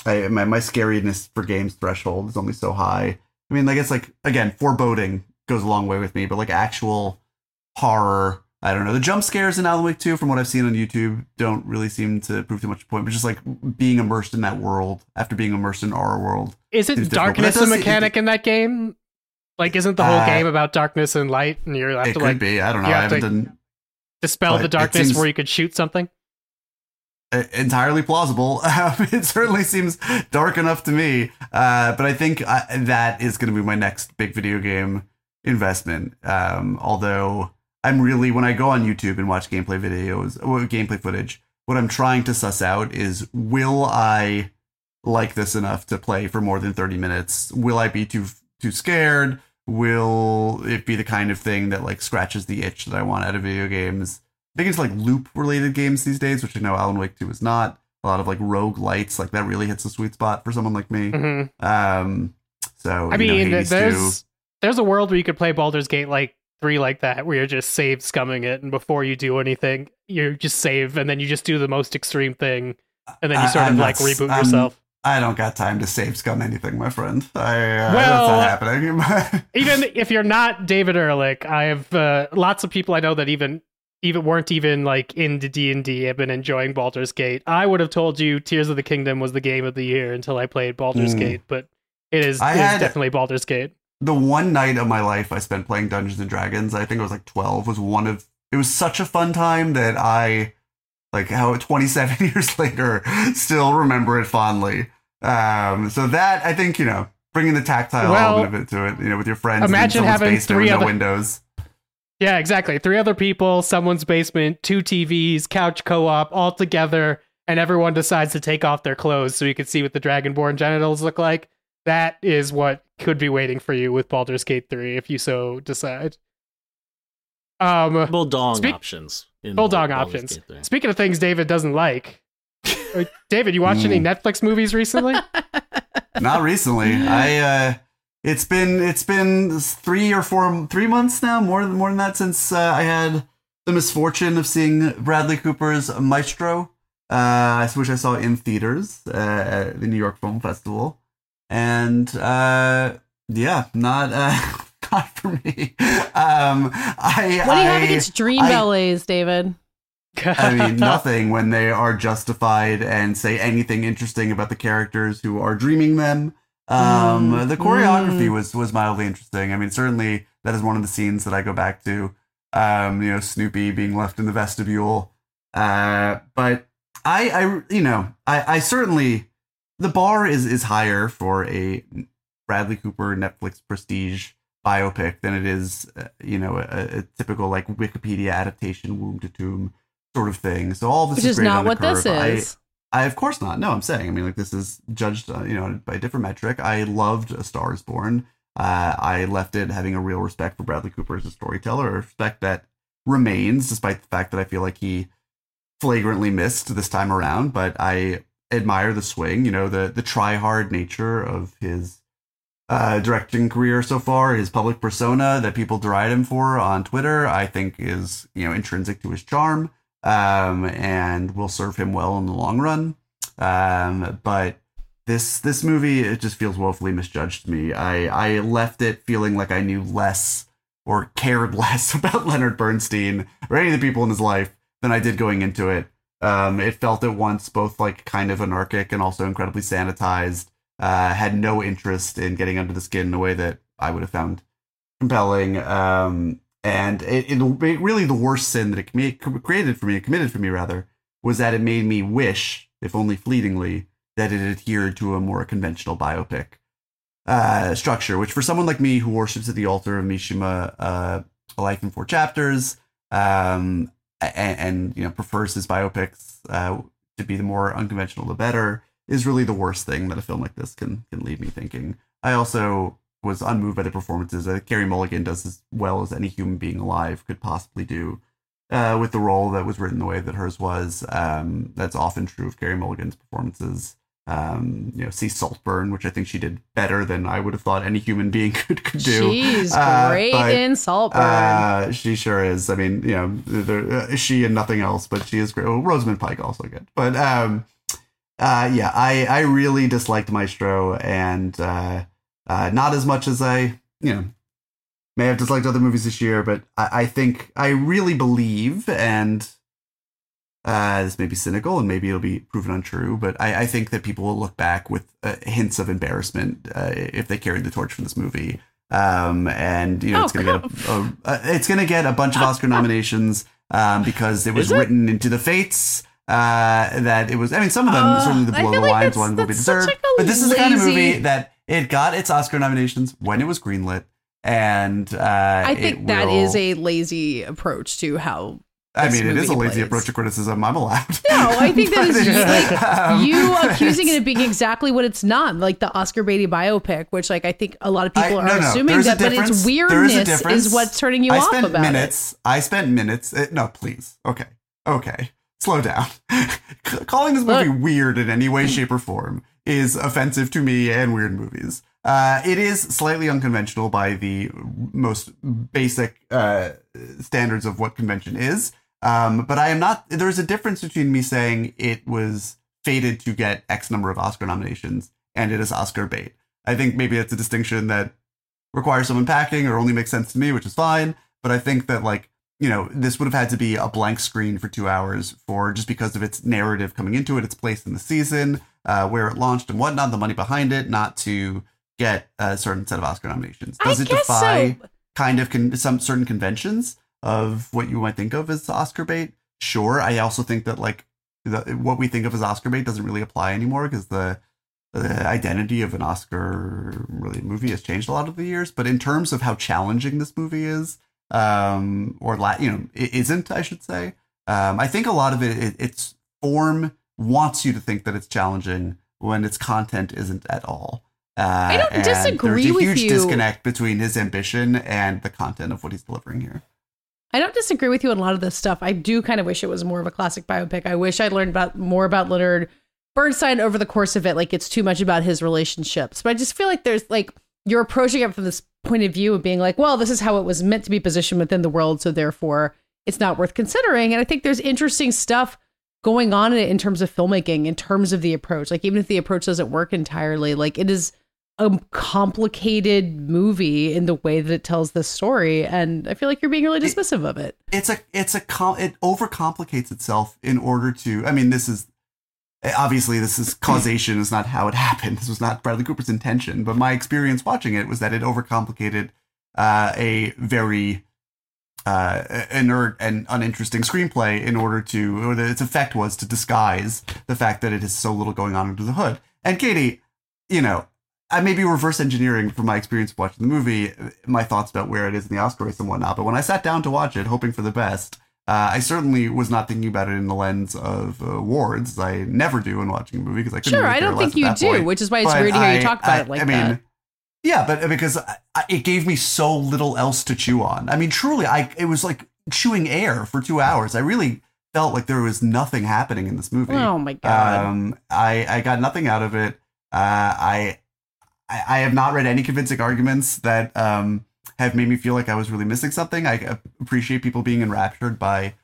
I, my, my scariness for games threshold is only so high. I mean i guess like again foreboding goes a long way with me but like actual horror I don't know. The jump scares in Alan Wake 2, from what I've seen on YouTube, don't really seem to prove too much point. But just like being immersed in that world after being immersed in our world, is it darkness a mechanic in that game? Like, isn't the whole Uh, game about darkness and light, and you're have it to could like be. I don't know. I have haven't to- done dispel the darkness seems- where you could shoot something? uh, entirely plausible. it certainly seems dark enough to me. Uh, but I think I, that is going to be my next big video game investment. Um, although I'm really, when I go on YouTube and watch gameplay videos, or gameplay footage, what I'm trying to suss out is will I like this enough to play for more than 30 minutes? Will I be too too scared? Will it be the kind of thing that like scratches the itch that I want out of video games? I think it's like loop related games these days, which I know Alan Wake 2 is not. A lot of like roguelites, like that really hits the sweet spot for someone like me. hmm Um, so I know, mean, Hades there's 2. there's a world where you could play Baldur's Gate like three like that, where you're just save scumming it, and before you do anything, you just save, and then you just do the most extreme thing, and then you sort I'm of like reboot I'm- yourself. I don't got time to save scum anything, my friend. I, uh, Well- that's not happening. even if you're not David Ehrlich, I have uh, lots of people I know that even even weren't even like into D and D have been enjoying Baldur's Gate, I would have told you Tears of the Kingdom was the game of the year until I played Baldur's Mm. Gate. But it is, I it is had- definitely Baldur's Gate. The one night of my life I spent playing Dungeons and Dragons, I think I was like 12, was one of it was such a fun time that I like how 27 years later still remember it fondly. Um so that I think, you know, bringing the tactile Well, element of it to it, you know, with your friends imagine having basement three with no other- windows. Yeah, exactly. Three other people, someone's basement, two TVs, couch co-op, all together, and everyone decides to take off their clothes so you can see what the Dragonborn genitals look like. That is what could be waiting for you with Baldur's Gate 3 if you so decide. Um Bulldog Speak- options. in Bulldog Baldur's options. Gate Speaking of things David doesn't like. uh, David, you watched any Netflix movies recently? Not recently. I uh it's been it's been three or four three months now, more than more than that since uh, I had the misfortune of seeing Bradley Cooper's Maestro, uh, which I saw in theaters uh, at the New York Film Festival, and uh, yeah, not uh, not for me. Um, I What do you have I- against dream I- ballets, David? I mean, nothing when they are justified and say anything interesting about the characters who are dreaming them. Um, Mm, the choreography mm. was was mildly interesting. I mean, certainly that is one of the scenes that I go back to. Um, you know, Snoopy being left in the vestibule. Uh, but I, I, you know, I, I certainly the bar is is higher for a Bradley Cooper Netflix prestige biopic than it is, uh, you know, a, a typical like Wikipedia adaptation, womb to tomb sort of thing. So all this Which is, is not what this curve. I- is. I of course not. No, I'm saying. I mean, like this is judged, uh, you know, by a different metric. I loved A Star Is Born. Uh, I left it having a real respect for Bradley Cooper as a storyteller, a respect that remains, despite the fact that I feel like he flagrantly missed this time around. But I admire the swing, you know, the the try hard nature of his uh, directing career so far. His public persona that people deride him for on Twitter, I think, is you know intrinsic to his charm um, and will serve him well in the long run. Um, but this this movie it just feels woefully misjudged to me. I I left it feeling like I knew less or cared less about Leonard Bernstein or any of the people in his life than I did going into it. Um, it felt at once both like kind of anarchic and also incredibly sanitized. Uh, had no interest in getting under the skin in a way that I would have found compelling. Um, and it, it, it really the worst sin that it created for me, committed for me rather, was that it made me wish, if only fleetingly, that it adhered to a more conventional biopic uh, structure. Which, for someone like me who worships at the altar of Mishima, uh, A Life in Four Chapters, um, and, and you know prefers his biopics uh, to be the more unconventional, the better, is really the worst thing that a film like this can can leave me thinking. I also was unmoved by the performances. I think Carey Mulligan does as well as any human being alive could possibly do uh, with the role that was written the way that hers was. Um, that's often true of Carey Mulligan's performances. Um, you know, see Saltburn, which I think she did better than I would have thought any human being could, could do. She's Uh, great but, in Saltburn. Uh, she sure is. I mean, you know, there, uh, she and nothing else, but she is great. Well, Rosamund Pike also good, but um, uh, yeah, I I really disliked Maestro, and uh, uh, not as much as I you know may have disliked other movies this year, but I, I think I really believe, and uh, this may be cynical, and maybe it'll be proven untrue, but I, I think that people will look back with uh, hints of embarrassment uh, if they carried the torch for this movie um, and you know Oh, it's gonna get a, a, it's gonna get a bunch of Oscar nominations um, because it was it? written into the fates uh, that it was. I mean, some of them Uh, certainly the below the like lines one will be deserved, like but this is the kind of movie that it got its Oscar nominations when it was greenlit, and uh, I think that will- is a lazy approach to how. I mean, it is a lazy plays. approach to criticism. I'm allowed. No, I think that is is like um, you accusing it of being exactly what it's not, like the Oscar Beatty biopic, which like I think a lot of I- people are no, no, assuming that, but its is weirdness difference. is what's turning you I off spent about minutes. I spent minutes. uh, no, please. Okay. Okay. Slow down. Calling this movie Look. weird in any way, shape, or form is offensive to me and weird movies. Uh, it is slightly unconventional by the most basic uh, standards of what convention is. Um, but I am not. There's a difference between me saying it was fated to get X number of Oscar nominations and it is Oscar bait. I think maybe that's a distinction that requires some unpacking or only makes sense to me, which is fine. But I think that like you know, this would have had to be a blank screen for two hours for just because of its narrative coming into it, its place in the season, uh, where it launched and whatnot, the money behind it, not to get a certain set of Oscar nominations. Does I it defy so. kind of con- some certain conventions of what you might think of as Oscar bait? Sure. I also think that like the, what we think of as Oscar bait doesn't really apply anymore because the the identity of an Oscar really movie has changed a lot over the years. But in terms of how challenging this movie is, um, or la- you know, it isn't, I should say. Um, I think a lot of it, it, its form wants you to think that it's challenging when its content isn't at all. Uh, I don't disagree There's a with huge you. disconnect between his ambition and the content of what he's delivering here. I don't disagree with you on a lot of this stuff. I do kind of wish it was more of a classic biopic. I wish I'd learned about more about Leonard Bernstein over the course of it. Like it's too much about his relationships. But I just feel like there's like you're approaching it from this point of view of being like, well, this is how it was meant to be positioned within the world, so therefore it's not worth considering. And I think there's interesting stuff going on in it in terms of filmmaking, in terms of the approach. Like even if the approach doesn't work entirely, like it is a complicated movie in the way that it tells this story and i feel like you're being really dismissive of it. It's a it's a com- it overcomplicates itself in order to i mean this is obviously this is causation is not how it happened. This was not bradley cooper's intention but my experience watching it was that it overcomplicated uh, a very uh, inert and uninteresting screenplay in order to or that its effect was to disguise the fact that it has so little going on under the hood. And Katey you know I may be reverse engineering from my experience watching the movie, my thoughts about where it is in the Oscar race and whatnot. But when I sat down to watch it, hoping for the best, uh, I certainly was not thinking about it in the lens of uh, awards. I never do when watching a movie because I couldn't sure really i don't think you do point. which is why it's But weird to hear you talk about I- it like I mean, that Yeah, but because I, I- it gave me so little else to chew on. I mean, truly, I it was like chewing air for two hours. I really felt like there was nothing happening in this movie. oh my god Um, I I got nothing out of it. Uh, I I I have not read any convincing arguments that um have made me feel like I was really missing something. I appreciate people being enraptured by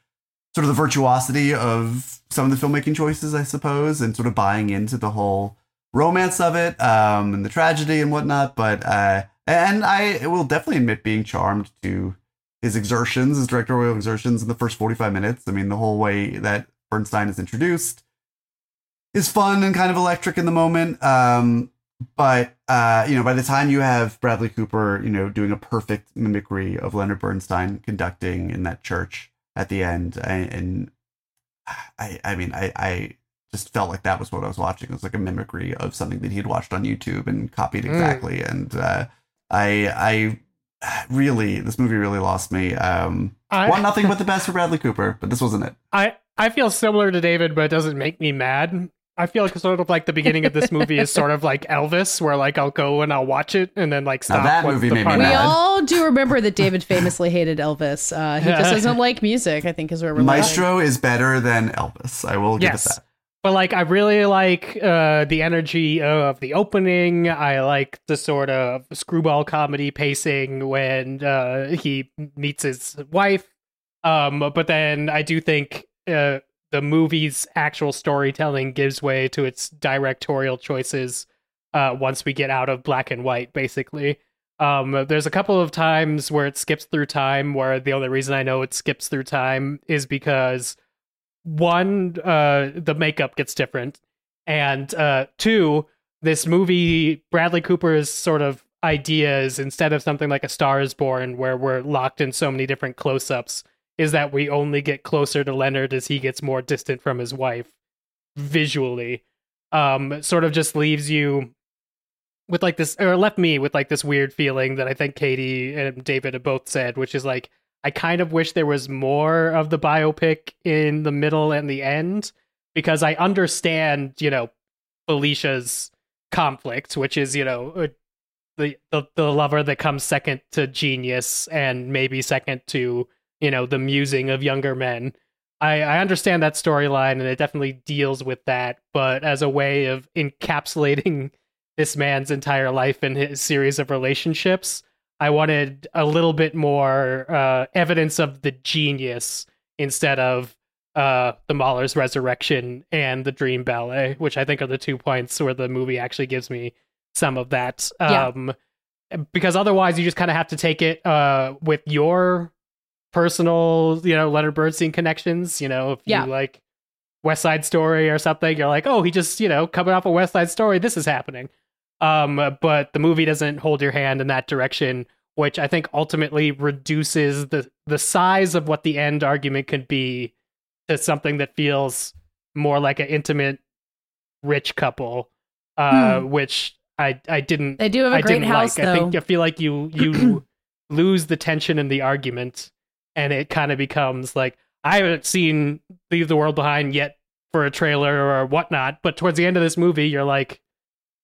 sort of the virtuosity of some of the filmmaking choices, I suppose, and sort of buying into the whole romance of it um, and the tragedy and whatnot. But uh, and I will definitely admit being charmed to his exertions, his directorial exertions in the first forty-five minutes. I mean, the whole way that Bernstein is introduced is fun and kind of electric in the moment. Um, but uh, you know, by the time you have Bradley Cooper, you know, doing a perfect mimicry of Leonard Bernstein conducting in that church at the end, and, and I, I mean, I, I just felt like that was what I was watching. It was like a mimicry of something that he had watched on YouTube and copied Mm. exactly. And uh, I, I really, this movie really lost me. Um, I, want nothing but the best for Bradley Cooper, but this wasn't it. I I feel similar to David, but it doesn't make me mad. I feel like sort of like the beginning of this movie is sort of like Elvis, where like I'll go and I'll watch it and then like Now stop. that movie the made me part- we all do remember that david famously hated elvis uh, he just doesn't like music i think is where we're landing. Maestro is better than Elvis. I will give Yes. it that. But like, I really like uh, the energy of the opening. I like the sort of screwball comedy pacing when uh, he meets his wife. Um, but then I do think uh, the movie's actual storytelling gives way to its directorial choices uh, once we get out of black and white, basically. Um, there's a couple of times where it skips through time, where the only reason I know it skips through time is because one, uh, the makeup gets different, and uh, two, this movie, Bradley Cooper's sort of ideas, instead of something like A Star is Born, where we're locked in so many different close ups, is that we only get closer to Leonard as he gets more distant from his wife visually. Um, sort of just leaves you with like this, or left me with like this weird feeling that I think Katey and David have both said, which is like, I kind of wish there was more of the biopic in the middle and the end because I understand, you know, Felicia's conflict, which is, you know, uh, the, the the lover that comes second to genius and maybe second to, you know, the musing of younger men. I, I understand that storyline and it definitely deals with that, but as a way of encapsulating this man's entire life and his series of relationships, I wanted a little bit more uh, evidence of the genius instead of uh, the Mahler's resurrection and the Dream Ballet, which I think are the two points where the movie actually gives me some of that. Yeah. Um, because otherwise, you just kind of have to take it uh, with your personal, you know, Leonard Bernstein connections. You know, if Yeah. you like West Side Story or something, you're like, oh, he just, you know, coming off a West Side Story, this is happening. Um, but the movie doesn't hold your hand in that direction, which I think ultimately reduces the the size of what the end argument could be to something that feels more like an intimate rich couple, uh, which I I didn't They do have a I great house, like. though. I think I feel like you you lose the tension in the argument, and it kind of becomes like I haven't seen Leave the World Behind yet for a trailer or whatnot. But towards the end of this movie, you're like,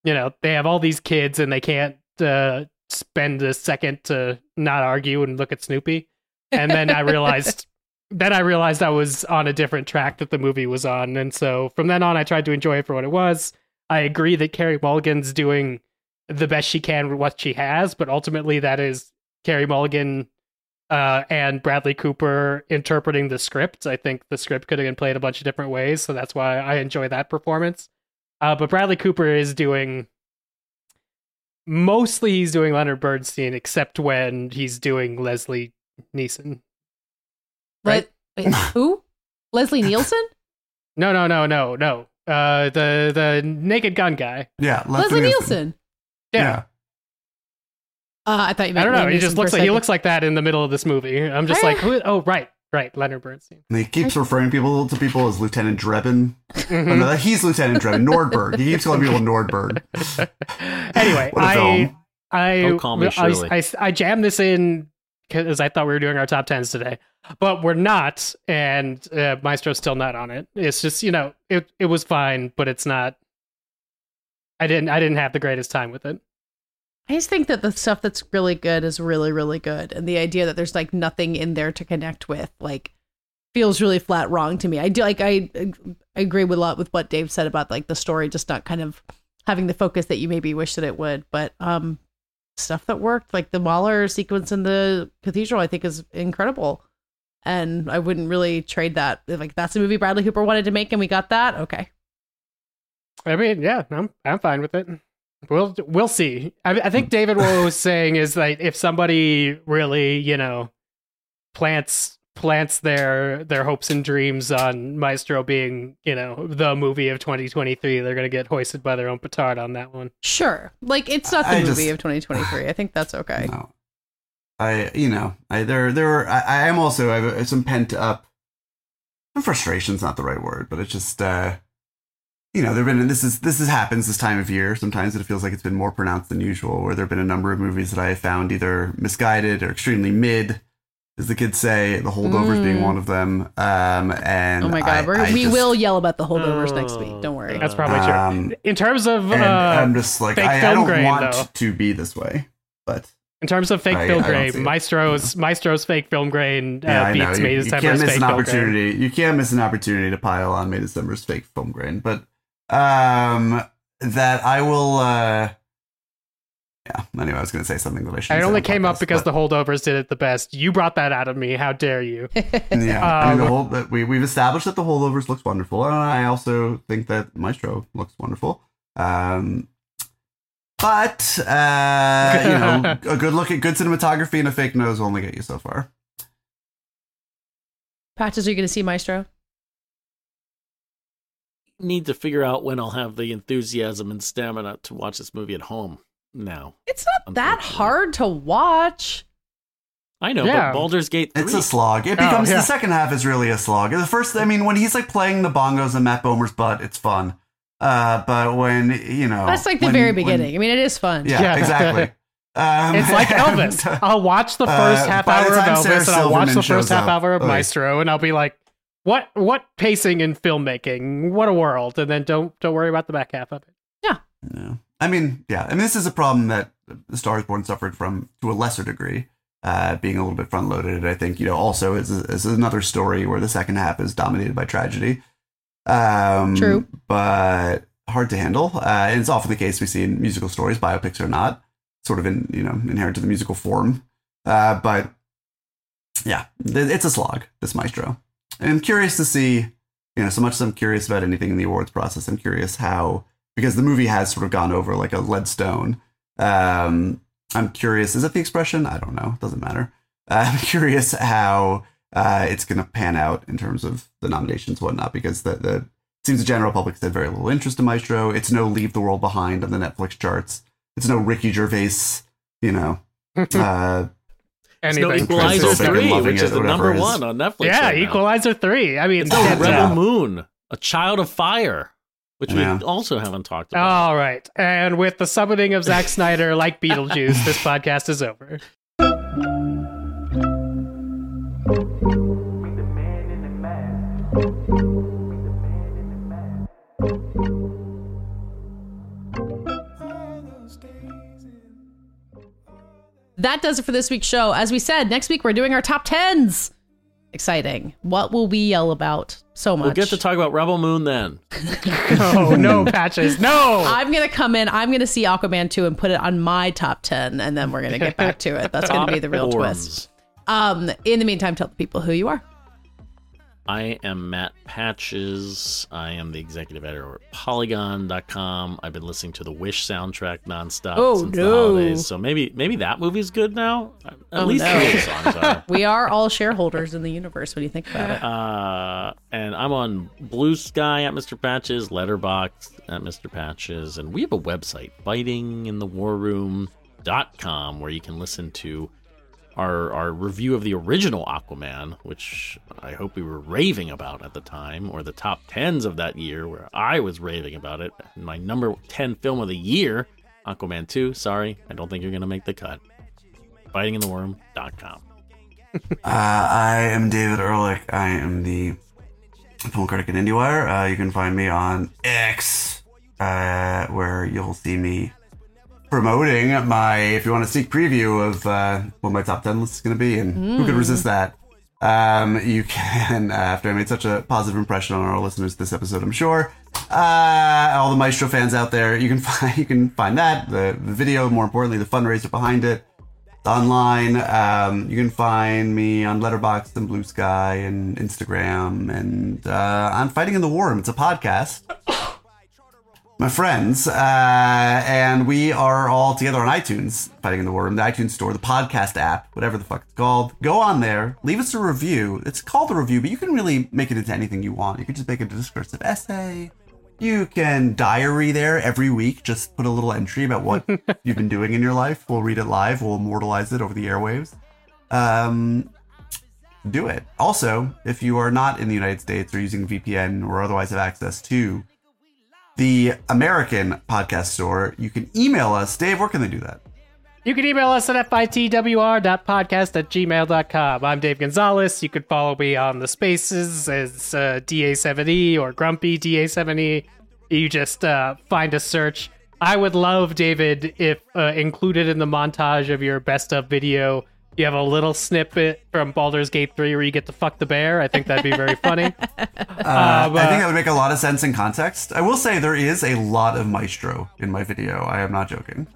you know, they have all these kids and they can't uh, spend a second to not argue and look at Snoopy. And then I realized. Then I realized I was on a different track that the movie was on, and so from then on, I tried to enjoy it for what it was. I agree that Carey Mulligan's doing the best she can with what she has, but ultimately that is Carey Mulligan uh, and Bradley Cooper interpreting the script. I think the script could have been played a bunch of different ways, so that's why I enjoy that performance. Uh, but Bradley Cooper is doing mostly he's doing Leonard Bernstein, except when he's doing Leslie Neeson. right? Le- wait, who? Leslie Nielsen? No, no, no, no, no. Uh, the the Naked Gun guy. Yeah, Leslie Nielsen. Yeah. Uh, I thought you Meant I don't know. Liam He just looks like he looks like that in the middle of this movie. I'm just like, who, oh right, right, Leonard Bernstein. And he keeps referring people to people as Lieutenant Drebin. Mm-hmm. Oh, no, he's Lieutenant Drebin. Nordberg. He keeps calling people Nordberg. anyway, What a I film. I Don't call me I, I, I jammed this in because I thought we were doing our top tens today, but we're not, and uh, Maestro's still not on it. It's just you know it it was fine, but it's not. I didn't I didn't have the greatest time with it. I just think that the stuff that's really good is really, really good. And the idea that there's like nothing in there to connect with, like, feels really flat wrong to me. I do like I, I agree with a lot with what Dave said about like the story just not kind of having the focus that you maybe wish that it would. But um stuff that worked, like the Mahler sequence in the cathedral, I think is incredible. And I wouldn't really trade that. Like that's a movie Bradley Cooper wanted to make and we got that. Okay. I mean, yeah, I'm I'm fine with it. We'll we'll see. I, I think David what was saying is like if somebody really you know plants plants their their hopes and dreams on Maestro being you know the movie of 2023, they're gonna get hoisted by their own petard on that one. Sure. Like it's not the I movie just- of 2023. I think that's okay. No. I, you know, I there there were, I, I am also I have some pent up frustration's not the right word, but it's just uh you know, there've been this is this is happens this time of year. Sometimes it feels like it's been more pronounced than usual, where there've been a number of movies that I have found either misguided or extremely mid, as the kids say, the holdovers being Mm. one of them. Um and Oh my god, I- we're, I we just- will yell about the holdovers next week. Don't worry. That's probably true. Um, In terms of and uh, I'm just like fake I, I film don't grain, want though. to be this way, but in terms of fake I- film I don't see grain, it. Maestro's Maestro's fake film grain uh, Yeah, I know. beats You, May you December's can't miss fake an film grain. opportunity. You can't miss an opportunity to pile on May December's fake film grain. But um, that I will. uh Yeah. Anyway, I was going to say something that I should. I only came up because the holdovers did it the best. You brought that out of me. How dare you? yeah. I mean, the Um, whole that we we've established that the holdovers looks wonderful, and I also think that Maestro looks wonderful. Um. But uh, you know, a good look at good cinematography and a fake nose will only get you so far. Patches, are you going to see Maestro? Need to figure out when I'll have the enthusiasm and stamina to watch this movie at home now. It's not that hard to watch. I know, Yeah. but Baldur's Gate 3. It's a slog. It Oh, becomes yeah. the second half is really a slog. The first, I mean, when he's like playing the bongos in Matt Bomer's butt, it's fun. Uh, but when you know, That's like the when- very when- beginning. I mean, it is fun. yeah, Yeah. exactly. Um, It's like Elvis. and, uh, I'll watch the uh, first half hour of time Sarah Elvis, and I'll watch Silverman the first half up- hour of oh. Maestro, and I'll be like, "What? What pacing in filmmaking? What a world!" And then don't don't worry about the back half of it. Yeah. I mean, yeah. I mean, this is a problem that the Star is Born suffered from to a lesser degree, uh, being a little bit front loaded. I think, you know, also is, is another story where the second half is dominated by tragedy. Um, True. But hard to handle. Uh, and it's often the case we see in musical stories, biopics or not, sort of in, you know, inherent to the musical form. Uh, but yeah, it's a slog, this maestro. I'm curious to see, you know, so much as I'm curious about anything in the awards process, I'm curious how because the movie has sort of gone over like a lead stone. Um, I'm curious, is that the expression? I don't know. It doesn't matter. I'm curious how uh, it's going to pan out in terms of the nominations, and whatnot, because the the seems the general public has had very little interest in Maestro. It's no Leave the World Behind on the Netflix charts. It's no Ricky Gervais, you know. Uh, It's no Equalizer 3, which is the number it is. one on Netflix. yeah, right now. Equalizer three. I mean, It's no Rebel uh, Moon, a child of fire, which Yeah. we also haven't talked about. All right, and with the summoning of Zack Snyder like Beetlejuice, this podcast is over. That does it for this week's show. As we said, next week we're doing our top tens. Exciting. What will we yell about so much? We'll get to talk about Rebel Moon then. Oh no, patches, no. I'm gonna come in. I'm gonna see Aquaman 2 and put it on my top 10, and then we're gonna get back to it. That's gonna be the real twist. Um, in the meantime, tell the people who you are. I am Matt Patches. I am the executive editor at Polygon.com. I've been listening to the Wish soundtrack nonstop Oh, since no. the holidays. So maybe maybe that movie's good now. At Oh, least no. songs are. We are all shareholders in the universe when you think about it. Uh, and I'm on Blue Sky at Mr. Patches, Letterboxd at Mr. Patches, and we have a website, fightinginthewarroom.com, where you can listen to our our review of the original Aquaman, which I hope we were raving about at the time, or the top tens of that year, where I was raving about it. My number ten film of the year, Aquaman 2. Sorry, I don't think you're gonna make the cut. Fightingintheworm.com. Uh, I am David Ehrlich. I am the film critic at IndieWire. Uh, you can find me on X, uh, where you'll see me promoting my, if you want a sneak preview of uh, what my top 10 list is going to be, and who could resist that? Um, you can, uh, after I made such a positive impression on our listeners this episode, I'm sure. Uh, all the Maestro fans out there, you can find you can find that the, the video, more importantly, the fundraiser behind it online. Um, you can find me on Letterboxd and Blue Sky and Instagram and uh, on Fighting in the War. It's a podcast. My friends, uh, and we are all together on iTunes, Fighting in the War, Room, the iTunes store, the podcast app, whatever the fuck it's called. Go on there, leave us a review. It's called a review, but you can really make it into anything you want. You can just make it a discursive essay. You can diary there every week. Just put a little entry about what you've been doing in your life. We'll read it live. We'll immortalize it over the airwaves. Um, do it. Also, if you are not in the United States or using VPN or otherwise have access to the American podcast store, you can email us. Dave, where can they do that? You can email us at fitwr.podcast at gmail.com. I'm Dave Gonzalez. You can follow me on the spaces as uh, DA7E or Grumpy DA7E. You just uh, find a search. I would love, David, if uh, included in the montage of your best of video, you have a little snippet from Baldur's Gate 3 where you get to fuck the bear. I think that'd be very funny. Uh, I think that would make a lot of sense in context. I will say there is a lot of maestro in my video. I am not joking.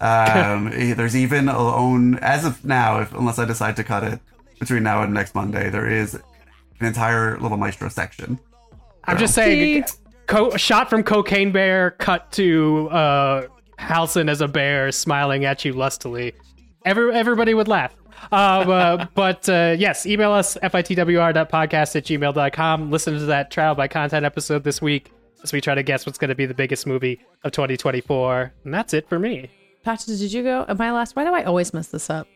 Um, there's even a own as of now, if unless I decide to cut it between now and next Monday, there is an entire little maestro section. I'm just saying, co- shot from Cocaine Bear, cut to uh, Halson as a bear smiling at you lustily. Every, everybody would laugh. Um, uh, but uh, yes, email us fitwr.podcast at gmail.com. Listen to that trial by content episode this week as we try to guess what's going to be the biggest movie of 2024. And that's it for me. Patrick, did you go? Am I last? Why do I always mess this up?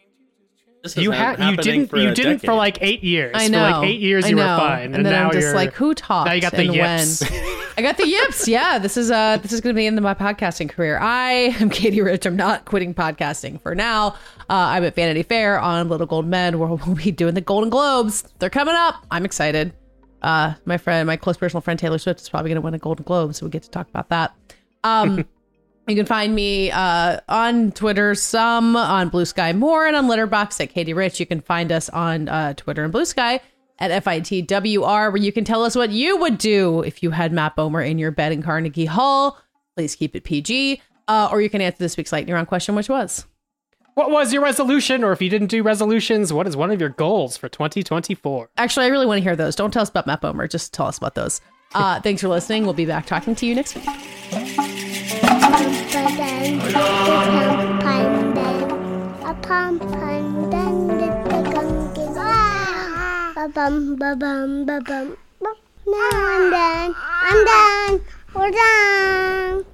This You been had you didn't you didn't for like eight years. I For know. like eight years I you were fine, and, then now I'm just you're like, who talked? now you got the yips. I got the yips. Yeah, this is uh this is going to be the end of my podcasting career. I am Katey Rich. I'm not quitting podcasting for now. Uh, I'm at Vanity Fair on Little Gold Men, where we'll be doing the Golden Globes. They're coming up. I'm excited. Uh, my friend, my close personal friend Taylor Swift is probably going to win a Golden Globe, so we get to talk about that. Um. You can find me uh, on Twitter, some on Blue Sky more, and on Letterboxd at Katey Rich. You can find us on uh, Twitter and Blue Sky at FITWR, where you can tell us what you would do if you had Matt Bomer in your bed in Carnegie Hall. Please keep it PG. Uh, or you can answer this week's lightning round question, which was What was your resolution? Or if you didn't do resolutions, what is one of your goals for 2024? actually, I really want to hear those. Don't tell us about Matt Bomer, just tell us about those. Uh, thanks for listening. We'll be back talking to you next week pumpkin, the pumpkin, Now I'm done. I'm done. We're done.